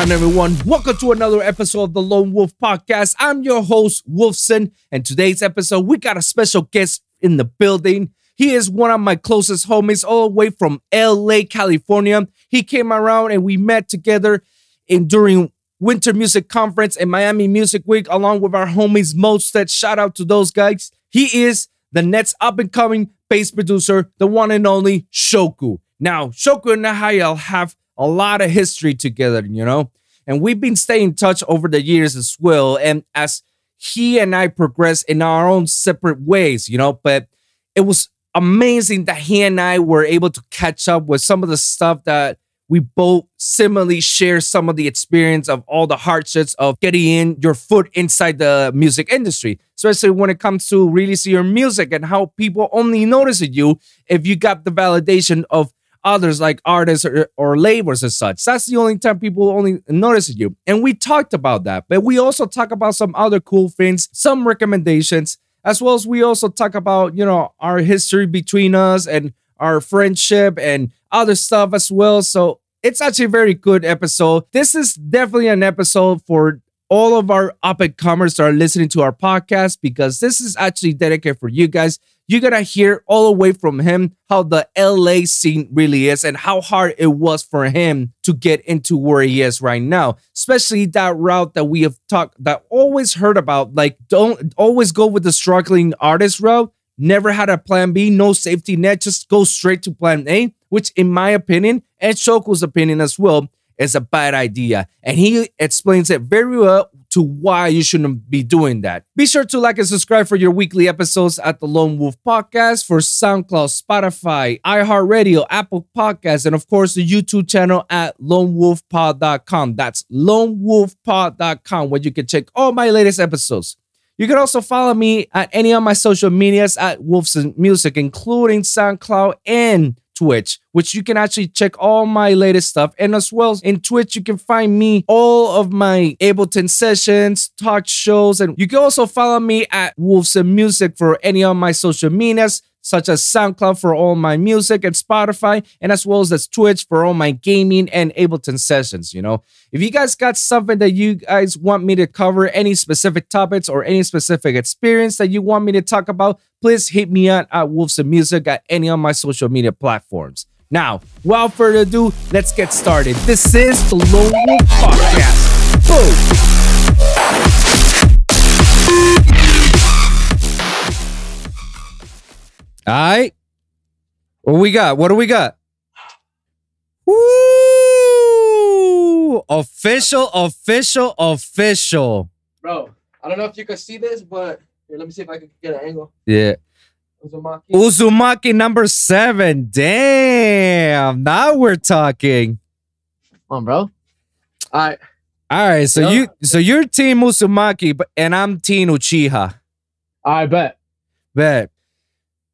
on, everyone? Welcome to another episode of the Lone Wolv Podcast. I'm your host, Wolvsun, and today's episode, we got a special guest in the building. He is one of my closest homies, all the way from LA, California. He came around and we met together in during Winter Music Conference and Miami Music Week, along with our homies Modestep. Shout out to those guys. He is the next up and coming bass producer, the one and only Shoku. Now, Shoku and Nahayel have a lot of history together, you know, and we've been staying in touch over the years as well. And as he and I progress in our own separate ways, you know, but it was amazing that he and I were able to catch up with some of the stuff that we both similarly share some of the experience of all the hardships of getting in your foot inside the music industry, especially when it comes to releasing your music and how people only notice you if you got the validation of others like artists or, or labels and such. That's the only time people only notice you. And we talked about that, but we also talk about some other cool things, some recommendations, as well as we also talk about, you know, our history between us and our friendship and other stuff as well. So it's actually a very good episode. This is definitely an episode for all of our up and comers are listening to our podcast because this is actually dedicated for you guys. You're gonna hear all the way from him how the LA scene really is and how hard it was for him to get into where he is right now. Especially that route that we have talked that always heard about. Like, don't always go with the struggling artist route. Never had a plan B, no safety net, just go straight to plan A, which in my opinion, and Shoku's opinion as well, is a bad idea. And he explains it very well to why you shouldn't be doing that. Be sure to like and subscribe for your weekly episodes at the Lone Wolv Podcast for SoundCloud, Spotify, iHeartRadio, Apple Podcasts, and of course the YouTube channel at lonewolfpod.com. That's lonewolfpod.com where you can check all my latest episodes. You can also follow me at any of my social medias at Wolvsun Music, including SoundCloud and Twitch, which you can actually check all my latest stuff. And as well as in Twitch, you can find me all of my Ableton sessions, talk shows, and you can also follow me at Wolvsun Music for any of my social medias such as SoundCloud for all my music and Spotify, and as well as Twitch for all my gaming and Ableton sessions. You know, if you guys got something that you guys want me to cover, any specific topics or any specific experience that you want me to talk about, please hit me up at Wolvsun Music at any of my social media platforms. Now, without further ado, let's get started. This is the Lone Wolv Podcast. Boom. All right. What we got? What do we got? Woo! Official, official, official. Bro, I don't know if you can see this, but here, let me see if I can get an angle. Yeah. Uzumaki. Uzumaki number seven. Damn. Now we're talking. Come on, bro. All right. All right. So Yeah. you so you're team Uzumaki, but and I'm team Uchiha. I bet. Bet.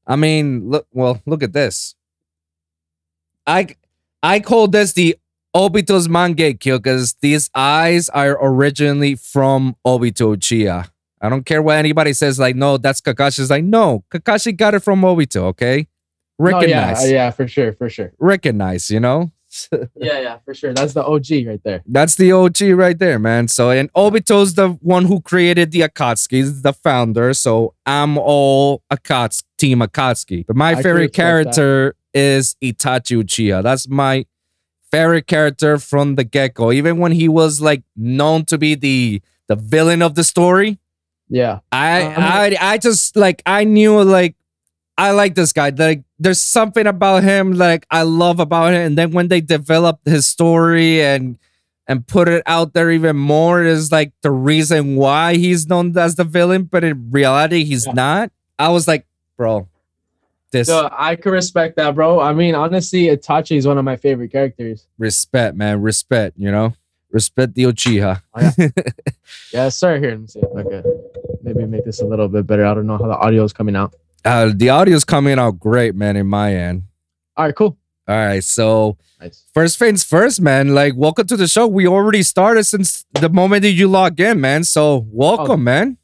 I mean, look. Well, look at this. I I call this the Obito's Mangekyo because these eyes are originally from Obito Uchiha. I don't care what anybody says. Like, no, that's Kakashi's. Like, no, Kakashi got it from Obito. Okay, No, yeah, yeah, for sure, for sure. recognize. You know. Yeah, yeah, for sure. That's the OG right there. That's the OG right there, man. So, and Obito's the one who created the Akatsuki, the founder. So, I'm all Akatsuki, Team Akatsuki. But my I favorite character is Itachi Uchiha. That's my favorite character from the get go. Even when he was like known to be the the villain of the story, Yeah. I Um, I I just like I knew like I like this guy. Like there's something about him like I love about him. And then when they developed his story and and put it out there even more is like the reason why he's known as the villain, but in reality he's Yeah. not. I was like, bro, this So I can respect that, bro. I mean, honestly, Itachi is one of my favorite characters. respect, man, respect. You know, respect the Uchiha. Oh, yeah, sir. Here, let me see could maybe make this a little bit better. I don't know how the audio is coming out. Uh, the audio's coming out great, man, in my end. All right, cool. All right, so Nice. First things first, man. Like, welcome to the show. We already started since the moment that you log in, man. So, welcome, Oh. man.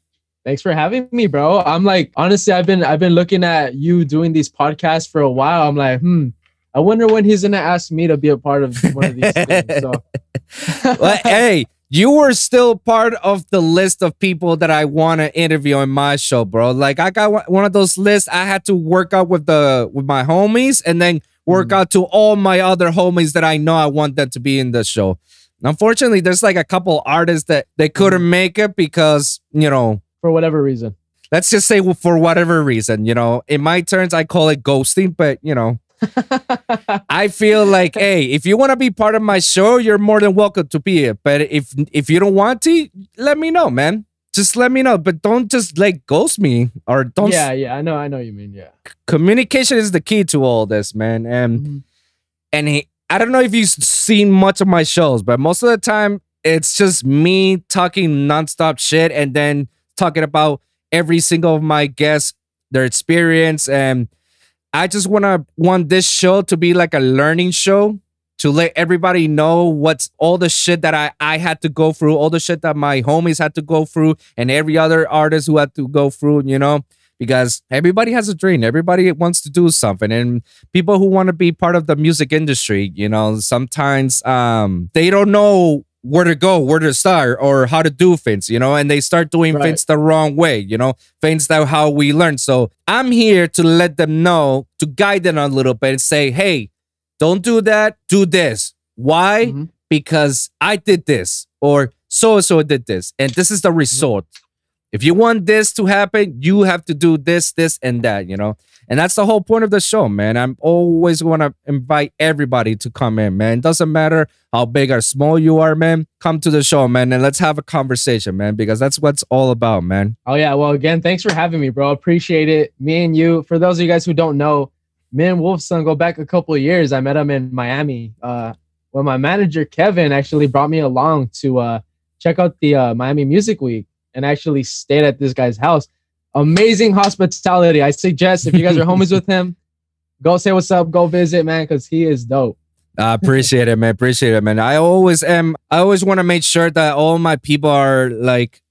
Thanks for having me, bro. I'm like, honestly, I've been I've been looking at you doing these podcasts for a while. I'm like, hmm, I wonder when he's gonna ask me to be a part of one of these things. So well, hey, you were still part of the list of people that I want to interview on my show, bro. Like I got one- of those lists. I had to work out with the with my homies and then work Mhm. out to all my other homies that I know I want them to be in the show. Unfortunately, there's like a couple artists that they couldn't make it because you know for whatever reason. let's just say for whatever reason, you know, in my turns, I call it ghosting, but you know, I feel like, hey, if you want to be part of my show, you're more than welcome to be it. But if if you don't want to, let me know, man. Just let me know, but don't just like ghost me or don't. yeah, yeah, I know, I know what you mean. Yeah. Communication is the key to all this, man. And Mhm. and he, I don't know if you've seen much of my shows, but most of the time it's just me talking nonstop shit and then talking about every single of my guests, their experience, and I just wanna want this show to be like a learning show to let everybody know what's all the shit that I, I had to go through, all the shit that my homies had to go through, and every other artist who had to go through, you know, because everybody has a dream. Everybody wants to do something. And people who want to be part of the music industry, you know, sometimes um they don't know where to go, where to start, or how to do things, you know, and they start doing Right. things the wrong way, you know, things that how we learn. So I'm here to let them know, to guide them a little bit and say, hey, don't do that, do this. Why? Mhm. Because I did this, or so and so did this, and this is the result. If you want this to happen, you have to do this, this, and that, you know? And that's the whole point of the show, man. I'm always going to invite everybody to come in, man. Doesn't matter how big or small you are, man. Come to the show, man, and let's have a conversation, man, because that's what's all about, man. Oh yeah. Well, again, thanks for having me, bro. Appreciate it. Me and you. For those of you guys who don't know, me and Wolvsun go back a couple of years. I met him in Miami. Uh, when my manager Kevin actually brought me along to uh, check out the uh, Miami Music Week and actually stayed at this guy's house. Amazing hospitality. I suggest if you guys are homies with him, go say what's up, go visit, man, because he is dope. I appreciate it, man. Appreciate it, man. I always am. I always want to make sure that all my people are like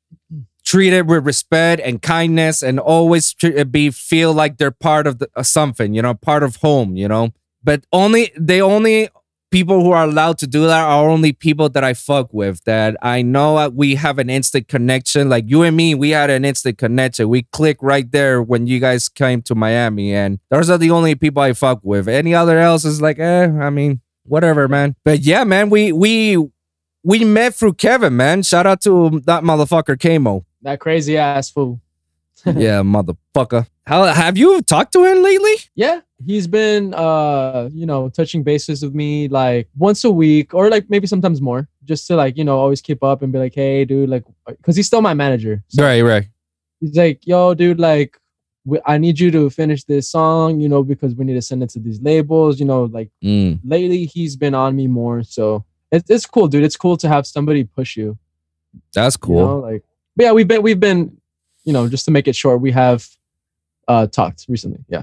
treated with respect and kindness, and always tr- be feel like they're part of the, uh, something, you know, part of home, you know. But only they only people who are allowed to do that are only people that I fuck with. That I know we have an instant connection. Like you and me, we had an instant connection. We click right there when you guys came to Miami, and those are the only people I fuck with. Any other else is like, eh. I mean, whatever, man. But yeah, man, we we we met through Kevin, man. Shout out to that motherfucker Kamo. That crazy ass fool. yeah, motherfucker. How have you talked to him lately? Yeah, he's been uh, you know, touching bases with me like once a week or like maybe sometimes more, just to like, you know, always keep up and be like, "Hey, dude, like cuz he's still my manager." So Right, right. he's like, "Yo, dude, like we, I need you to finish this song, you know, because we need to send it to these labels, you know, like Mm, lately he's been on me more, so it's it's cool, dude. It's cool to have somebody push you, that's you cool. know, like but yeah, we've been we've been, you know, just to make it short, we have uh talked recently. Yeah.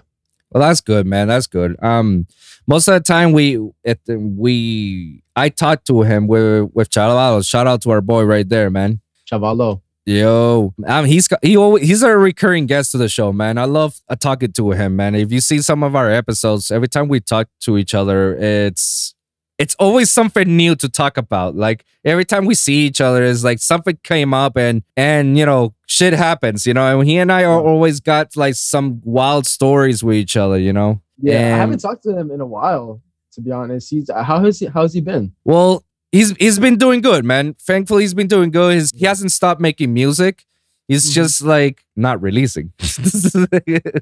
Well, that's good, man. That's good. Um, most of the time we at the, we I talked to him with with Chalavados. Shout out to our boy right there, man. Chavalo. Yo, um, he's he always, he's a recurring guest to the show, man. I love uh, talking to him, man. If you see some of our episodes, every time we talk to each other, it's it's always something new to talk about. Like every time we see each other, is like something came up and and you know shit happens, you know. And he and I are always got like some wild stories with each other, you know. Yeah, I haven't talked to him in a while, to be honest. He's how has he how's he been? Well, he's he's been doing good, man. Thankfully, he's been doing good. He's, he hasn't stopped making music. He's Mhm. just like not releasing.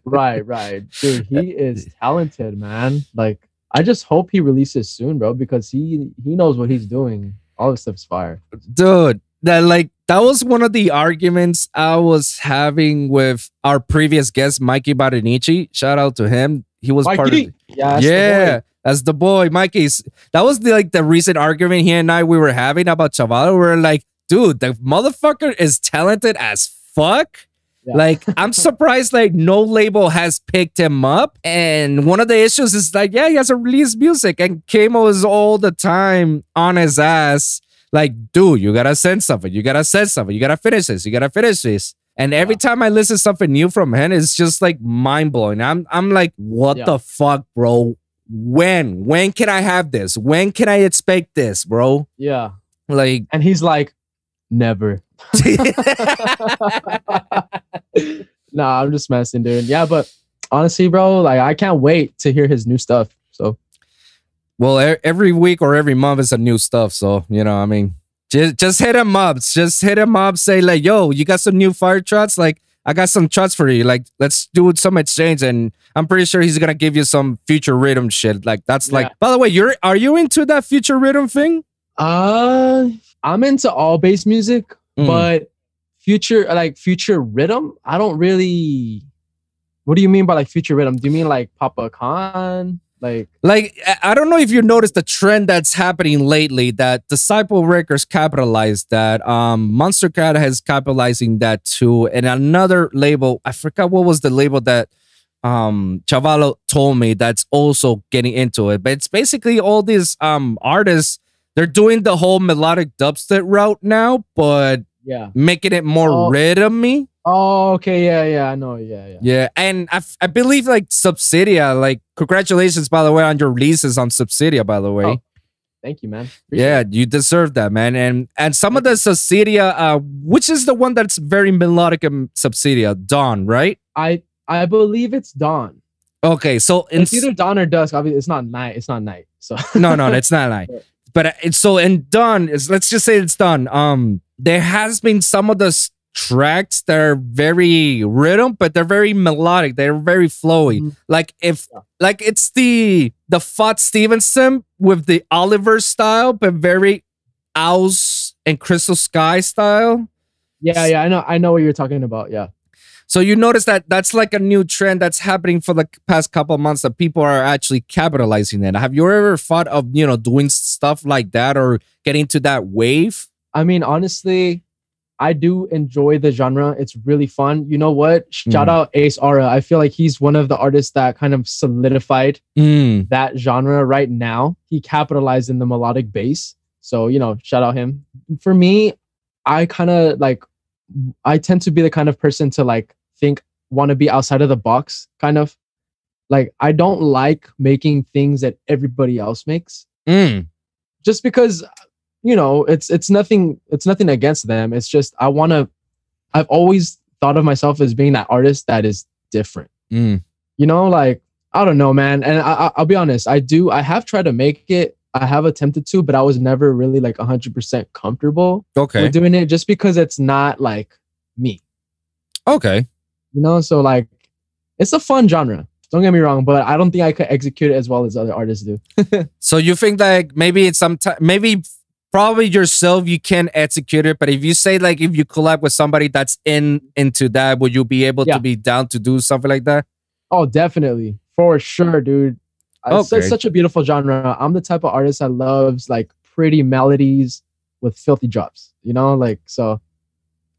Right, right. Dude, he is talented, man. Like I just hope he releases soon, bro, because he he knows what he's doing. All this stuff's fire. Dude, that like that was one of the arguments I was having with our previous guest, Mikey Badanichi. Shout out to him. He was part of Mikey! Yeah, that's the yeah, boy. as the boy, Mikey's. That was the, like the recent argument he and I we were having about Chaval. We are like, dude, the motherfucker is talented as fuck. Yeah. Like, I'm surprised like no label has picked him up. And one of the issues is like, yeah, he hasn't released music, and Kamo is all the time on his ass. Like, dude, you gotta send something. You gotta send something. You gotta finish this. You gotta finish this. And every time I listen to something new from him, it's just like mind blowing. I'm I'm like, what Yeah. the fuck, bro? when? When can I have this? When can I expect this, bro? Yeah. Like, And he's like, never. nah, I'm just messing, dude. Yeah, but honestly, bro, like I can't wait to hear his new stuff. So well, e- every week or every month is a new stuff. So, you know, I mean, just, just hit him up. Just hit him up. Say, like, yo, you got some new fire trots? Like, I got some trots for you. Like, let's do some exchange. And I'm pretty sure he's going to give you some future rhythm shit. Like, that's like, by the way, you're, are you into that future rhythm thing? uh I'm into all bass music, Mm. but future like future rhythm, I don't really what do you mean by like future rhythm? Do you mean like Papa Khan? Like Like, I- don't know if you noticed the trend that's happening lately that Disciple Records capitalized that. Um, Monstercat has capitalizing that too. And another label, I forgot what was the label that um Chavalo told me that's also getting into it. But it's basically all these um artists, they're doing the whole melodic dubstep route now, but yeah. making it more Oh. rhythmy. Oh, okay, yeah, yeah, I know, yeah, yeah. Yeah, and I, I believe like Subsidia, like congratulations by the way on your releases on Subsidia, by the way. Oh, Thank you, man. Appreciate Yeah, it. you deserve that, man. And and some of the Subsidia, uh, which is the one that's very melodic and Subsidia, Dawn, right? I I believe it's dawn. Okay, so in It's either dawn or dusk. Obviously, it's not night. It's not night. So no, no, it's not like. But uh, it's so and done is let's just say it's done. Um, there has been some of the tracks that are very rhythm, but they're very melodic. They're very flowy. Mhm. Like if Yeah. like it's the the Fat Stevenson with the Oliver style, but very Owls and Crystal Sky style. yeah, yeah, I know, I know what you're talking about. Yeah. So you notice that that's like a new trend that's happening for the past couple of months that people are actually capitalizing it. Have you ever thought of you know doing stuff like that or getting to that wave? I mean, honestly, I do enjoy the genre. It's really fun. You know what? Shout Mm. out Ace Aura. I feel like he's one of the artists that kind of solidified Mm. that genre right now. He capitalized in the melodic bass. So, you know, shout out him. For me, I kind of like I tend to be the kind of person to like think want to be outside of the box kind of. Like I don't like making things that everybody else makes Mm. just because you know it's it's nothing it's nothing against them it's just i want to i've always thought of myself as being that artist that is different Mm. you know like i don't know man and I, i'll be honest i do i have tried to make it i have attempted to but i was never really like 100% comfortable Okay. with doing it just because it's not like me Okay. You know so like it's a fun genre don't get me wrong but i don't think i could execute it as well as other artists do So you think like maybe it's some time, maybe probably yourself you can execute it, but if you say like if you collab with somebody that's in into that, would you be able Yeah. to be down to do something like that? Oh, definitely. For sure, dude. Okay. it's such a beautiful genre. I'm the type of artist that loves like pretty melodies with filthy drops, you know? Like, so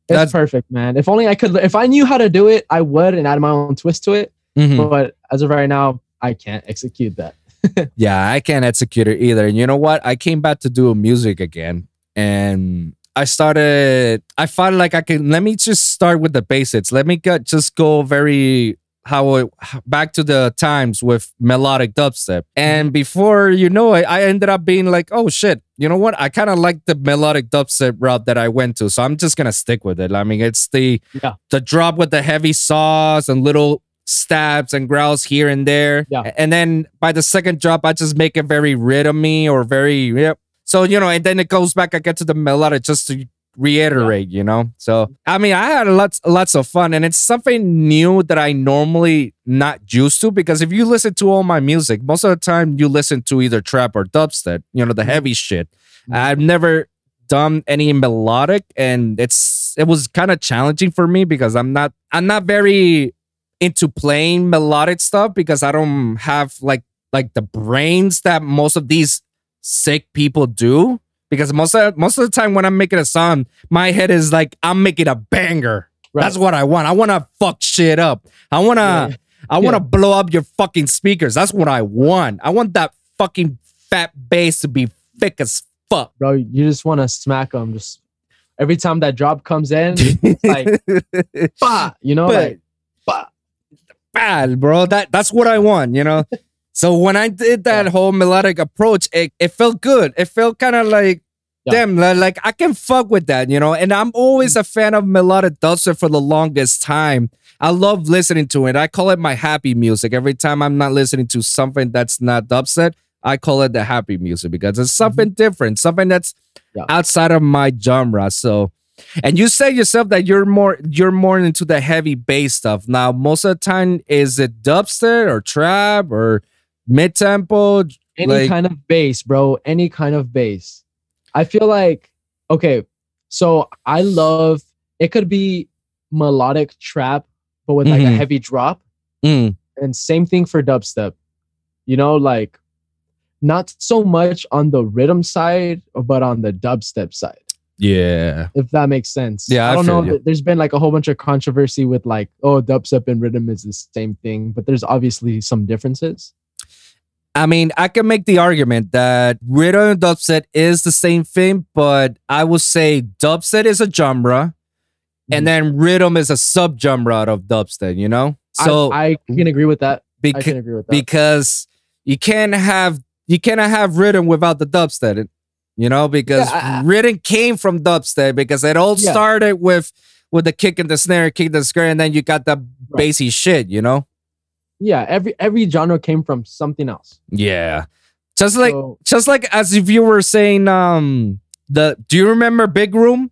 it's That's- perfect, man. If only I could, if I knew how to do it, I would and add my own twist to it. Mhm. But as of right now, I can't execute that. Yeah, I can't execute it either. And you know what? I came back to do music again. And I started I felt like I can let me just start with the basics. Let me get just go very how it back to the times with melodic dubstep. And before you know it, I ended up being like, oh shit, you know what? I kind of like the melodic dubstep route that I went to. So I'm just gonna stick with it. I mean, it's the Yeah. the drop with the heavy saws and little stabs and growls here and there. Yeah. And then by the second drop, I just make it very rhythmy or very yep. So you know, and then it goes back. I get to the melodic just to reiterate, you know. So I mean, I had lots lots of fun, and it's something new that I normally not used to because if you listen to all my music, most of the time you listen to either trap or dubstep, you know, the Mhm. heavy shit. Mhm. I've never done any melodic, and it's it was kind of challenging for me because I'm not I'm not very into playing melodic stuff because I don't have like like the brains that most of these sick people do. Because most of most of the time when I'm making a song, my head is like I'm making a banger. Right. That's what I want. I want to fuck shit up. I want to Yeah. I want to Yeah. blow up your fucking speakers. That's what I want. I want that fucking fat bass to be thick as fuck. Bro, you just want to smack them. Just every time that drop comes in, it's like, bah, you know, But- like, bah. bad, bro. That that's what I want, you know. So when I did that Yeah. whole melodic approach, it, it felt good. It felt kind of like, Yeah. damn, li- like I can fuck with that, you know? And I'm always mm. a fan of melodic dubstep for the longest time. I love listening to it. I call it my happy music. Every time I'm not listening to something that's not dubstep, I call it the happy music because it's mm-hmm. something different, something that's Yeah. outside of my genre. So, and you say yourself that you're more you're more into the heavy bass stuff. Now, most of the time, is it dubstep or trap or mid tempo? any Like- kind of bass, bro. Any kind of bass. I feel like okay. So I love it. Could be melodic trap, but with like a Mhm. heavy drop. Mm, and same thing for dubstep you know like not so much on the rhythm side but on the dubstep side yeah. if that makes sense Yeah, I i don't know you. there's been like a whole bunch of controversy with like oh dubstep and rhythm is the same thing but there's obviously some differences I mean, I can make the argument that rhythm and dubstep is the same thing, but I would say dubstep is a genre, Mhm. and then rhythm is a subgenre of dubstep. You know, so I, I can agree with that i can agree with that because you can't have you cannot have rhythm without the dubstep. You know, because Yeah, I- rhythm came from dubstep because it all Yeah. started with with the kick and the snare, kick and the snare, and then you got the Right. bassy shit. You know, yeah every every genre came from something else yeah, just like so, just like as if you were saying um the do you remember big room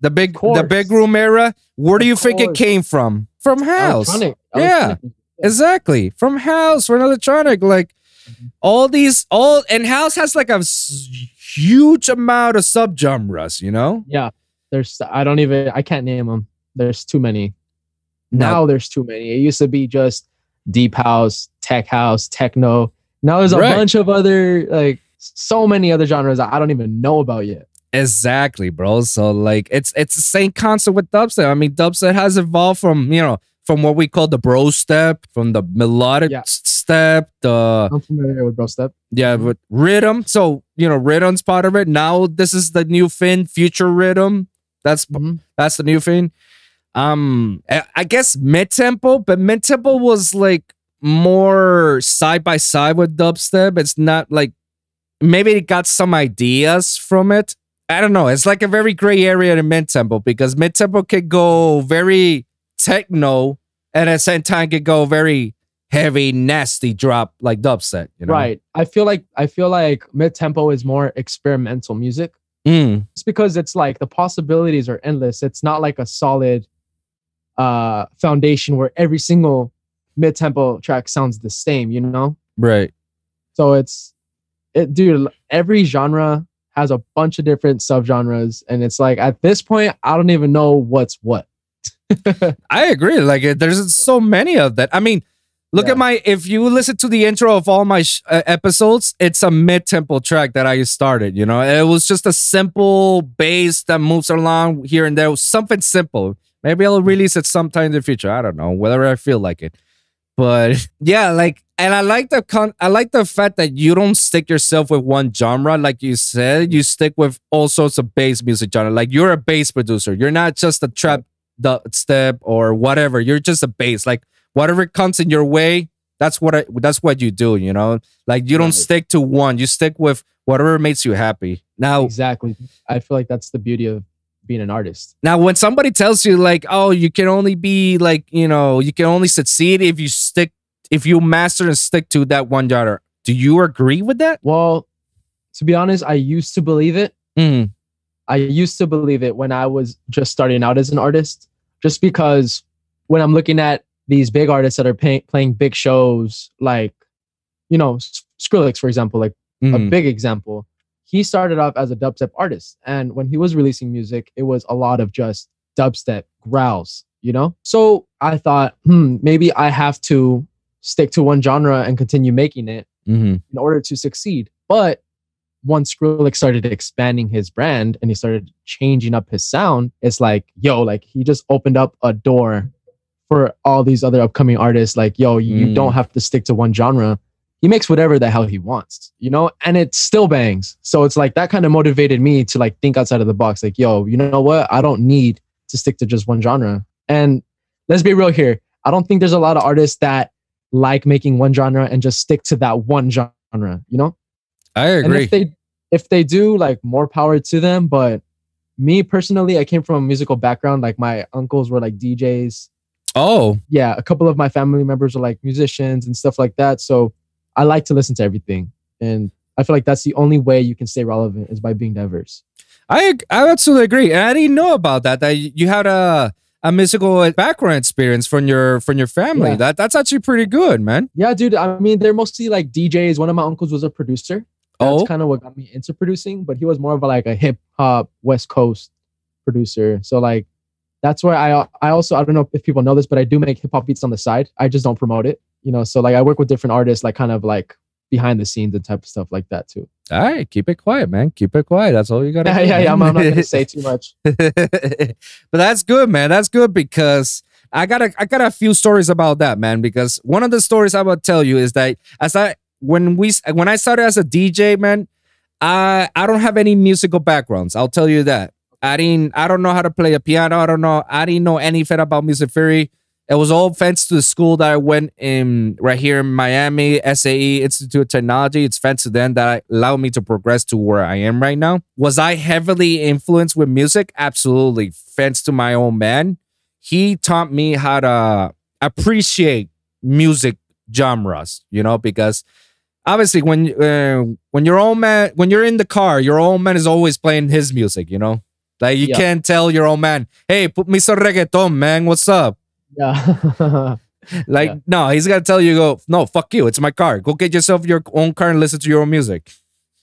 the big the big room era where do you think it came from from house electronic, Yeah. electronic music. exactly from house from electronic like Mm-hmm. all these all and house has like a huge amount of subgenres you know Yeah, there's I don't even I can't name them. There's too many. No. Now there's too many. It used to be just deep house, tech house, techno. Now there's a Right. bunch of other like so many other genres that I don't even know about yet. Exactly, bro. So like it's it's the same concept with dubstep. I mean, dubstep has evolved from, you know, from what we call the bro step, from the melodic Yeah. step, the I'm familiar with bro step. yeah, with rhythm. So, you know, rhythm's part of it. Now this is the new thing, future rhythm. That's Mhm. that's the new thing. Um I guess mid tempo, but mid tempo was like more side by side with dubstep. It's not like maybe it got some ideas from it. I don't know. It's like a very gray area in mid tempo because mid tempo could go very techno and at the same time could go very heavy, nasty drop like dubstep. You know? Right. I feel like I feel like mid tempo is more experimental music. Mm, It's because it's like the possibilities are endless. It's not like a solid uh foundation where every single mid tempo track sounds the same, you know? right. So it's it dude, every genre has a bunch of different subgenres and it's like at this point I don't even know what's what. I agree. Like there's so many of that. I mean, look Yeah. at my. If you listen to the intro of all my sh- uh, episodes, it's a mid-tempo track that I started. You know, it was just a simple bass that moves along here and there. Something simple. Maybe I'll hmm. release it sometime in the future. I don't know whether I feel like it. But yeah, like, and I like the con. I like the fact that you don't stick yourself with one genre, like you said. You stick with all sorts of bass music genre. Like you're a bass producer. You're not just a trap the step or whatever. You're just a bass. Like whatever comes in your way, that's what I that's what you do, you know? Like you don't Right. stick to one. You stick with whatever makes you happy. Now Exactly. I feel like that's the beauty of being an artist. now when somebody tells you like, oh, you can only be like, you know, you can only succeed if you stick if you master and stick to that one genre. Do you agree with that? Well, to be honest, I used to believe it. Mm, I used to believe it when I was just starting out as an artist, just because when I'm looking at these big artists that are pay- playing big shows, like, you know, Skrillex, for example, like a mm, big example, he started off as a dubstep artist. And when he was releasing music, it was a lot of just dubstep growls, you know? So I thought, hmm, maybe I have to stick to one genre and continue making it mhm. in order to succeed. But once Skrillex started expanding his brand and he started changing up his sound, it's like, yo, like he just opened up a door for all these other upcoming artists. Like, yo, you Mm. don't have to stick to one genre. He makes whatever the hell he wants, you know, and it still bangs. So it's like that kind of motivated me to like think outside of the box. Like, yo, you know what? I don't need to stick to just one genre. And let's be real here. I don't think there's a lot of artists that like making one genre and just stick to that one genre. You know. I And agree. if they if they do, like more power to them. But me personally, I came from a musical background. Like my uncles were like DJs. oh, Yeah, a couple of my family members are like musicians and stuff like that. So I like to listen to everything, and I feel like that's the only way you can stay relevant is by being diverse. I I absolutely agree. And I didn't know about that. That you had a a musical background experience from your from your family. Yeah. That that's actually pretty good, man. Yeah, dude. I mean, they're mostly like DJs. One of my uncles was a producer. That's Oh, kind of what got me into producing, but he was more of a, like a hip hop West Coast producer. So like that's where I I also I don't know if people know this, but I do make hip hop beats on the side. I just don't promote it. You know, so like I work with different artists, like kind of like behind the scenes and type of stuff like that too. all right. Keep it quiet, man. Keep it quiet. That's all you gotta Yeah, do. yeah, yeah. I'm. I'm not gonna say too much. but that's good, man. That's good because I got a I got a few stories about that, man. Because one of the stories I will tell you is that as I when we when I started as a DJ, man, I I don't have any musical backgrounds. I'll tell you that. I didn't I don't know how to play a piano. I don't know. I didn't know anything about music theory. It was all thanks to the school that I went in right here in Miami, SAE Institute of Technology. It's thanks to them that allowed me to progress to where I am right now. Was I heavily influenced with music? Absolutely. Thanks to my own man. He taught me how to appreciate music genres, you know, because obviously when uh, when your own man when you're in the car, your own man is always playing his music, you know? Like you Yeah. can't tell your old man, hey, put me some reggaeton, man. What's up? Yeah. Like, Yeah. no, he's gonna tell you, go, no, fuck you. It's my car. Go get yourself your own car and listen to your own music.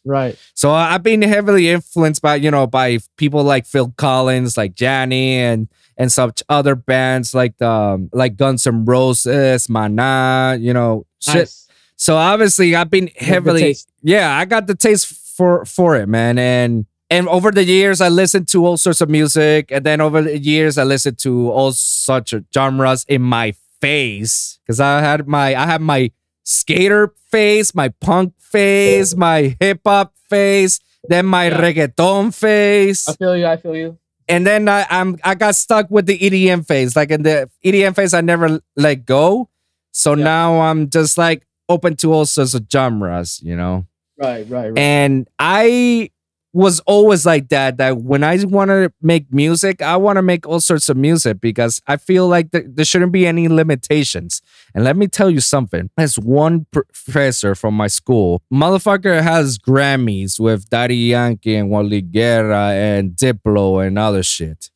right. So I've been heavily influenced by, you know, by people like Phil Collins, like Johnny, and and such other bands like um like Guns N' Roses, Mana, you know, shit. Nice. So obviously I've been heavily yeah, I got the taste for for it, man. And and over the years I listened to all sorts of music and then over the years I listened to all such genres in my face cuz I had my I had my skater face, my punk face, my hip hop face, then my Yeah. reggaeton face I feel you. I feel you. and then I, I'm I got stuck with the EDM phase. Like in the EDM phase, I never let go. So Yeah. now I'm just like open to all sorts of genres, you know. Right. Right. Right. And I was always like that. That when I want to make music, I want to make all sorts of music because I feel like th- there shouldn't be any limitations. And let me tell you something. There's one professor from my school, motherfucker has Grammys with Daddy Yankee and Wally Guerra and Diplo and other shit.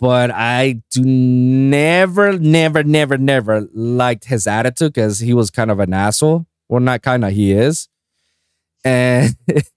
But I do never, never, never, never liked his attitude because he was kind of an asshole. Well, not kind of, he is. And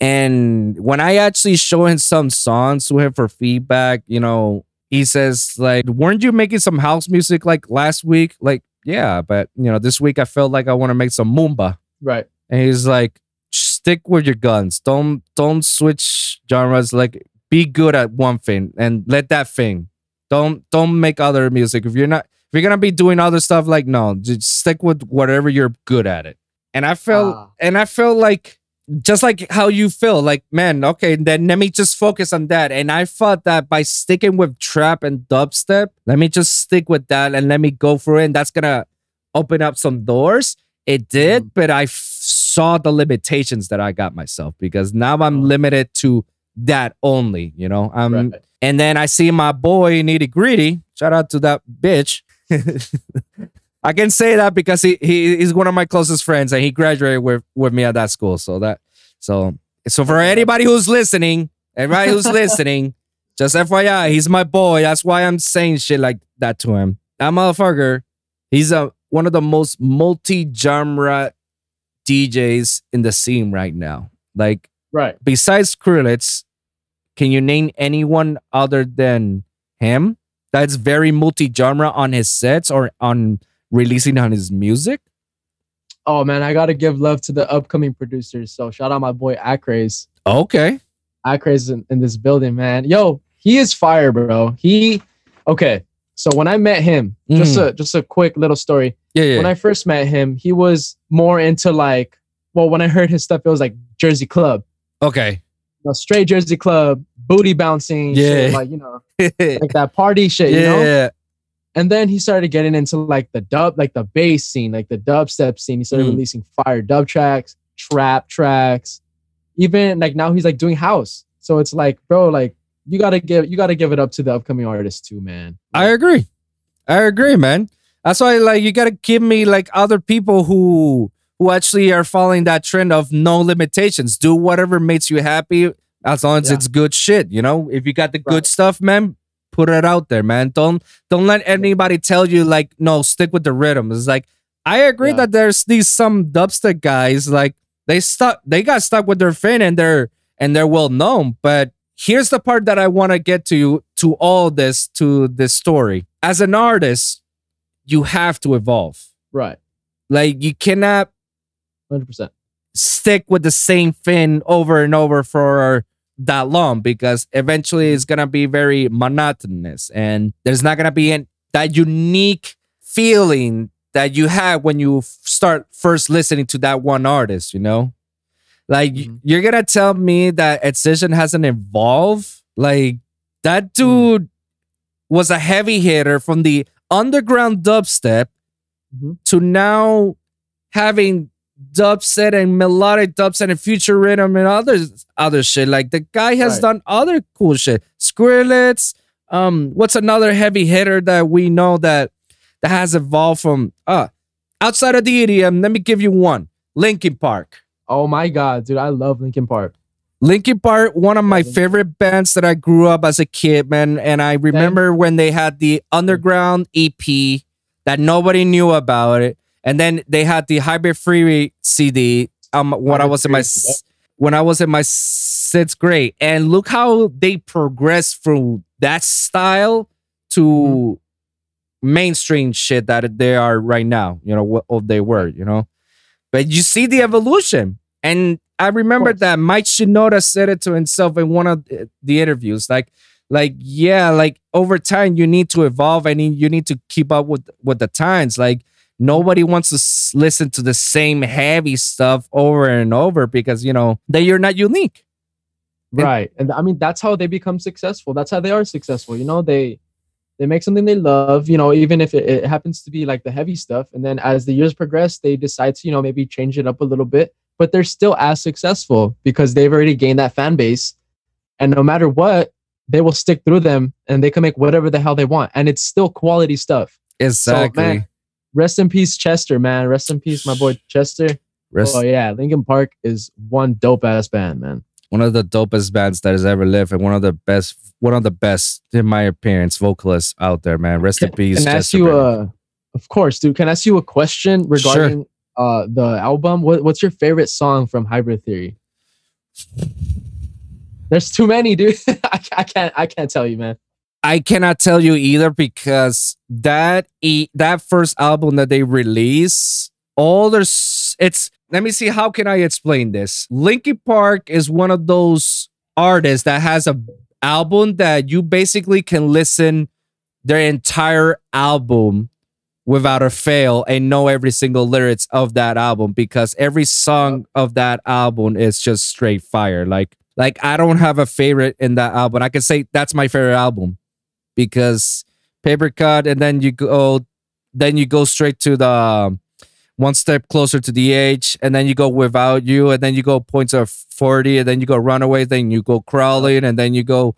and when I actually show him some songs to him for feedback, you know, he says like, "Weren't you making some house music like last week?" Like, yeah, but you know, this week I felt like I want to make some mumba. right. And he's like, "Stick with your guns. Don't don't switch genres. Like, be good at one thing and let that thing. Don't don't make other music. If you're not if you're gonna be doing other stuff, like no, just stick with whatever you're good at it." And I felt Ah. and I felt like just like how you feel, like man, okay, then let me just focus on that. And I thought that by sticking with trap and dubstep, let me just stick with that and let me go for it. And that's gonna open up some doors. It did, Mhm. but I f- saw the limitations that I got myself because now I'm Oh. limited to that only. You know, um, right. and then I see my boy Nitty Gritty. Shout out to that bitch. I can say that because he, he he's one of my closest friends and he graduated with, with me at that school. So that so so for anybody who's listening, everybody who's listening, just FYI, he's my boy. That's why I'm saying shit like that to him. That motherfucker, he's a one of the most multi-genre DJs in the scene right now. Like Right. besides Skrillex, can you name anyone other than him that's very multi-genre on his sets or on releasing on his music? Oh man, I gotta give love to the upcoming producers. So shout out my boy Acraze. Okay. Acraze in, in this building, man. Yo, he is fire, bro. He okay. So when I met him, just a mm-hmm. just a quick little story. Yeah, yeah. When I first met him, he was more into like, well, when I heard his stuff, it was like Jersey Club, okay. you know, straight Jersey Club, booty bouncing, shit, Yeah. like you know, like that party shit, you know. And then he started getting into like the dub, like the bass scene, like the dubstep scene. He started Mm. releasing fire dub tracks, trap tracks, even like now he's like doing house. So it's like, bro, like you gotta give you gotta give it up to the upcoming artists too, man. I agree. I agree, man. That's why like you gotta give me like other people who who actually are following that trend of no limitations. Do whatever makes you happy as long as Yeah. it's good shit. You know, if you got the good stuff, man, put it out there, man. Don't don't let anybody tell you like no, stick with the rhythm. It's like I agree Yeah. that there's these some dubstep guys like they stuck they got stuck with their fin and they're and they're well known, but here's the part that I want to get to to all this to this story. As an artist, you have to evolve. Right. Like you cannot Hundred percent. stick with the same fin over and over for that long because eventually it's gonna be very monotonous and there's not gonna be an, that unique feeling that you have when you start first listening to that one artist. You know, like Mhm. you're gonna tell me that Excision hasn't evolved. Like that dude was a heavy hitter from the underground dubstep Mhm. to now having dubstep and melodic dubstep and future rhythm and other other shit. Like the guy has Right. done other cool shit. Skrillex. Um, what's another heavy hitter that we know that that has evolved from uh outside of the EDM? Let me give you one. Linkin Park. Oh my god, dude, I love Linkin Park. Linkin Park, one of my favorite bands that I grew up as a kid, man. And I remember when they had the Underground EP that nobody knew about it, and then they had the Hybrid Theory CD. Um, when I was in my s- when I was in my sixth grade, and look how they progressed from that style to Mm-hmm. mainstream shit that they are right now. You know what they were. You know, but you see the evolution, and I remember that Mike Shinoda said it to himself in one of the- the interviews, like, like yeah, like over time you need to evolve and you need to keep up with with the times. Like nobody wants to s- listen to the same heavy stuff over and over because you know that you're not unique. Right. And i mean that's how they become successful. That's how they are successful you know? They they make something they love you know even if it, it happens to be like the heavy stuff. And then as the years progress they decide to you know maybe change it up a little bit. But they're still as successful because they've already gained that fan base. And no matter what they will stick through them and they can make whatever the hell they want. And it's still quality stuff. Exactly. man, rest in peace chester man rest in peace my boy chester Rest- oh yeah linkin park is one dope ass band man one of the dopest bands that has ever lived, and one of the best, one of the best, in my appearance, vocalists out there, man. Rest in peace. Can I ask Chester you uh of course, dude. Can I ask you a question regarding uh the album? What what's your favorite song from Hybrid Theory? There's too many, dude. I, I can't I can't tell you, man. I cannot tell you either because that e- that first album that they release, all there's it's let me see how can I explain this. Linkin Park is one of those artists that has a album that you basically can listen their entire album without a fail and know every single lyrics of that album because every song of that album is just straight fire. Like like I don't have a favorite in that album. I can say that's my favorite album because paper cut and then you go then you go straight to the um, one step closer to the edge and then you go without you and then you go points of authority and then you go runaway then you go crawling and then you go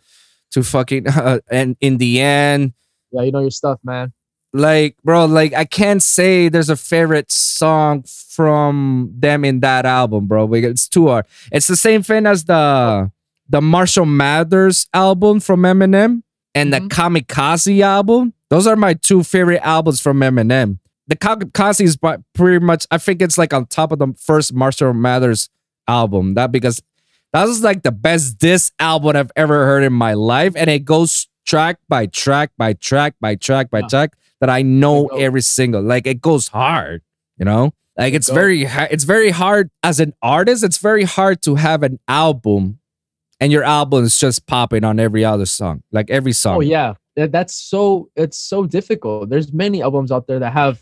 to fucking and in the end. Yeah, you know your stuff, man. like bro like i can't say there's a favorite song from them in that album bro because it's too hard. It's the same thing as the the marshall mathers album from eminem and Mhm. the kamikaze album those are my two favorite albums from eminem the kamikaze is pretty much i think it's like on top of the first marshall mathers album that because that was like the best diss album i've ever heard in my life and it goes track by track by track by track by track that I know There you go. every single. Like it goes hard, you know. Like it's very it's very hard as an artist. It's very hard to have an album, and your album is just popping on every other song, like every song. Oh yeah, that's so it's so difficult. There's many albums out there that have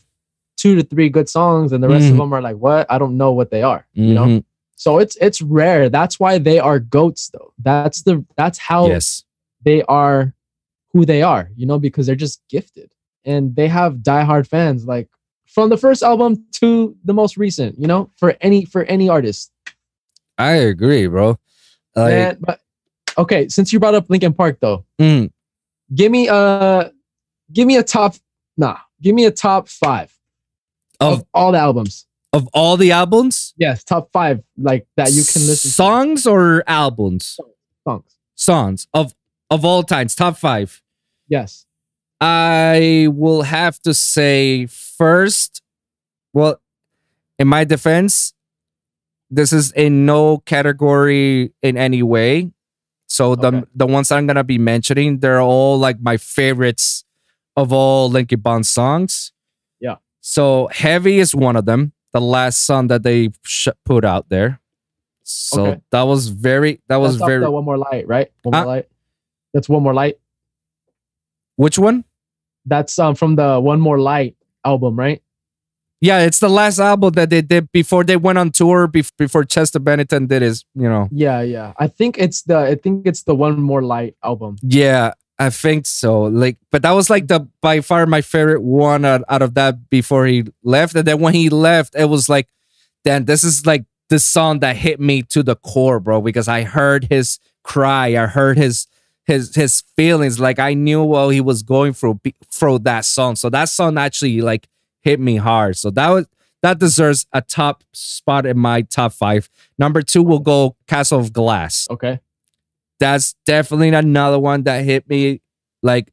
two to three good songs, and the rest Mhm. of them are like, what? I don't know what they are. You know. Mhm. So it's it's rare. That's why they are goats, though. That's the that's how Yes. they are who they are. You know, because they're just gifted. and they have diehard fans, like from the first album to the most recent. You know, for any for any artist. I agree, bro. Like, Man, but okay, since you brought up Linkin Park though, mm, give me a give me a top nah, give me a top five of, of all the albums. of all the albums, Yes, top five like that you can listen songs or albums, songs. songs of of all times, top five. Yes. I will have to say first, well, in my defense, this is in no category in any way. So the Okay. the ones I'm gonna be mentioning, they're all like my favorites of all Linkin Park songs. Yeah. So heavy is one of them. The last song that they sh- put out there. So Okay. that was very. That was That's very. one more light, right? One more Uh, light. That's one more light. Which one? That's um from the One More Light album, right? Yeah, it's the last album that they did before they went on tour. Bef- before Chester Bennington did his, you know. Yeah, yeah. I think it's the I think it's the One More Light album. Yeah, I think so. Like, but that was like the by far my favorite one out, out of that before he left. And then when he left, it was like, then this is like the song that hit me to the core, bro. Because I heard his cry, I heard his his his feelings. Like I knew what he was going through through that song. So that song actually like hit me hard. So that was that deserves a top spot in my top five. Number two will go Castle of Glass Okay. that's definitely another one that hit me like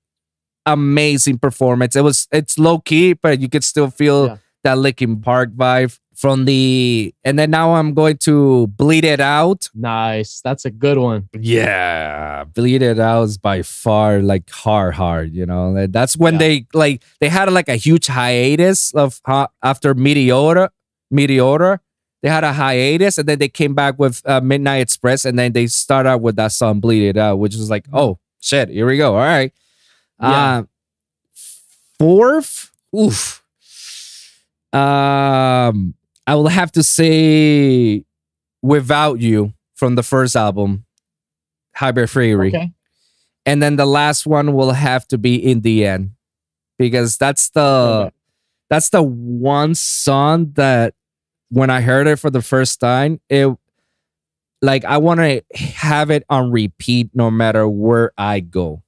amazing performance. It was it's low key, but you could still feel Yeah. that Linkin Park vibe from the and then now I'm going to bleed it out. Nice. That's a good one. Yeah, bleed it out is by far like hard, hard. You know, that's when Yeah. they like they had like a huge hiatus of after Meteora, Meteora. They had a hiatus and then they came back with uh, Midnight Express and then they start out with that song "Bleed It Out," which is like, oh shit, here we go. All right. Yeah. Uh, fourth, oof. Um, I will have to say "Without You" from the first album, Hybrid Theory. Okay. And then the last one will have to be in the end because that's the Okay. that's the one song that when I heard it for the first time, it like I want to have it on repeat no matter where I go.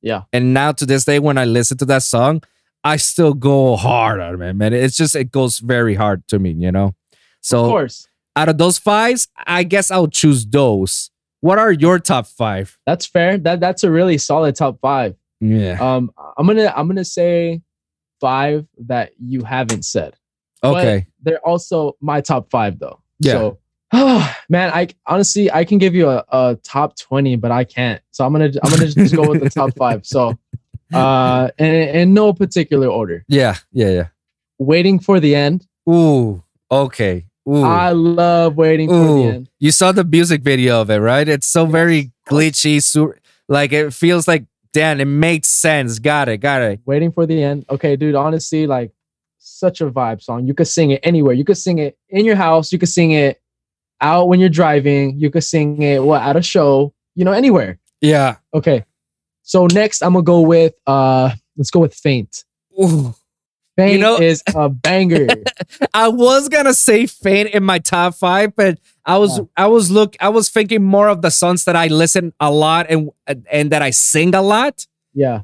Yeah. And now to this day, when I listen to that song, I still go hard on it, man. It's just it goes very hard to me, you know. So of course. out of those fives, I guess I'll choose those. What are your top five? That's fair. That that's a really solid top five. Yeah. Um I'm gonna I'm gonna say five that you haven't said. Okay. They're also my top five though. Yeah. So oh, man, I honestly I can give you a, a top 20, but I can't. So I'm gonna I'm gonna just go with the top five. So uh in, in no particular order. Yeah. Yeah. Yeah. Waiting for the end. Ooh. Okay. Ooh. I love waiting for the end. you saw the music video of it, right? It's so very glitchy. Like it feels like, damn, it makes sense. Got it. Got it. Waiting for the end. Okay, dude, honestly, like such a vibe song. You could sing it anywhere. You could sing it in your house. You could sing it out when you're driving. You could sing it what at a show, you know, anywhere. Yeah. Okay. So next I'm gonna go with uh let's go with Faint. Ooh. Faint know- is a banger. I was gonna say Faint in my top five, but I was Yeah. I was look I was thinking more of the songs that I listen a lot and and that I sing a lot. yeah.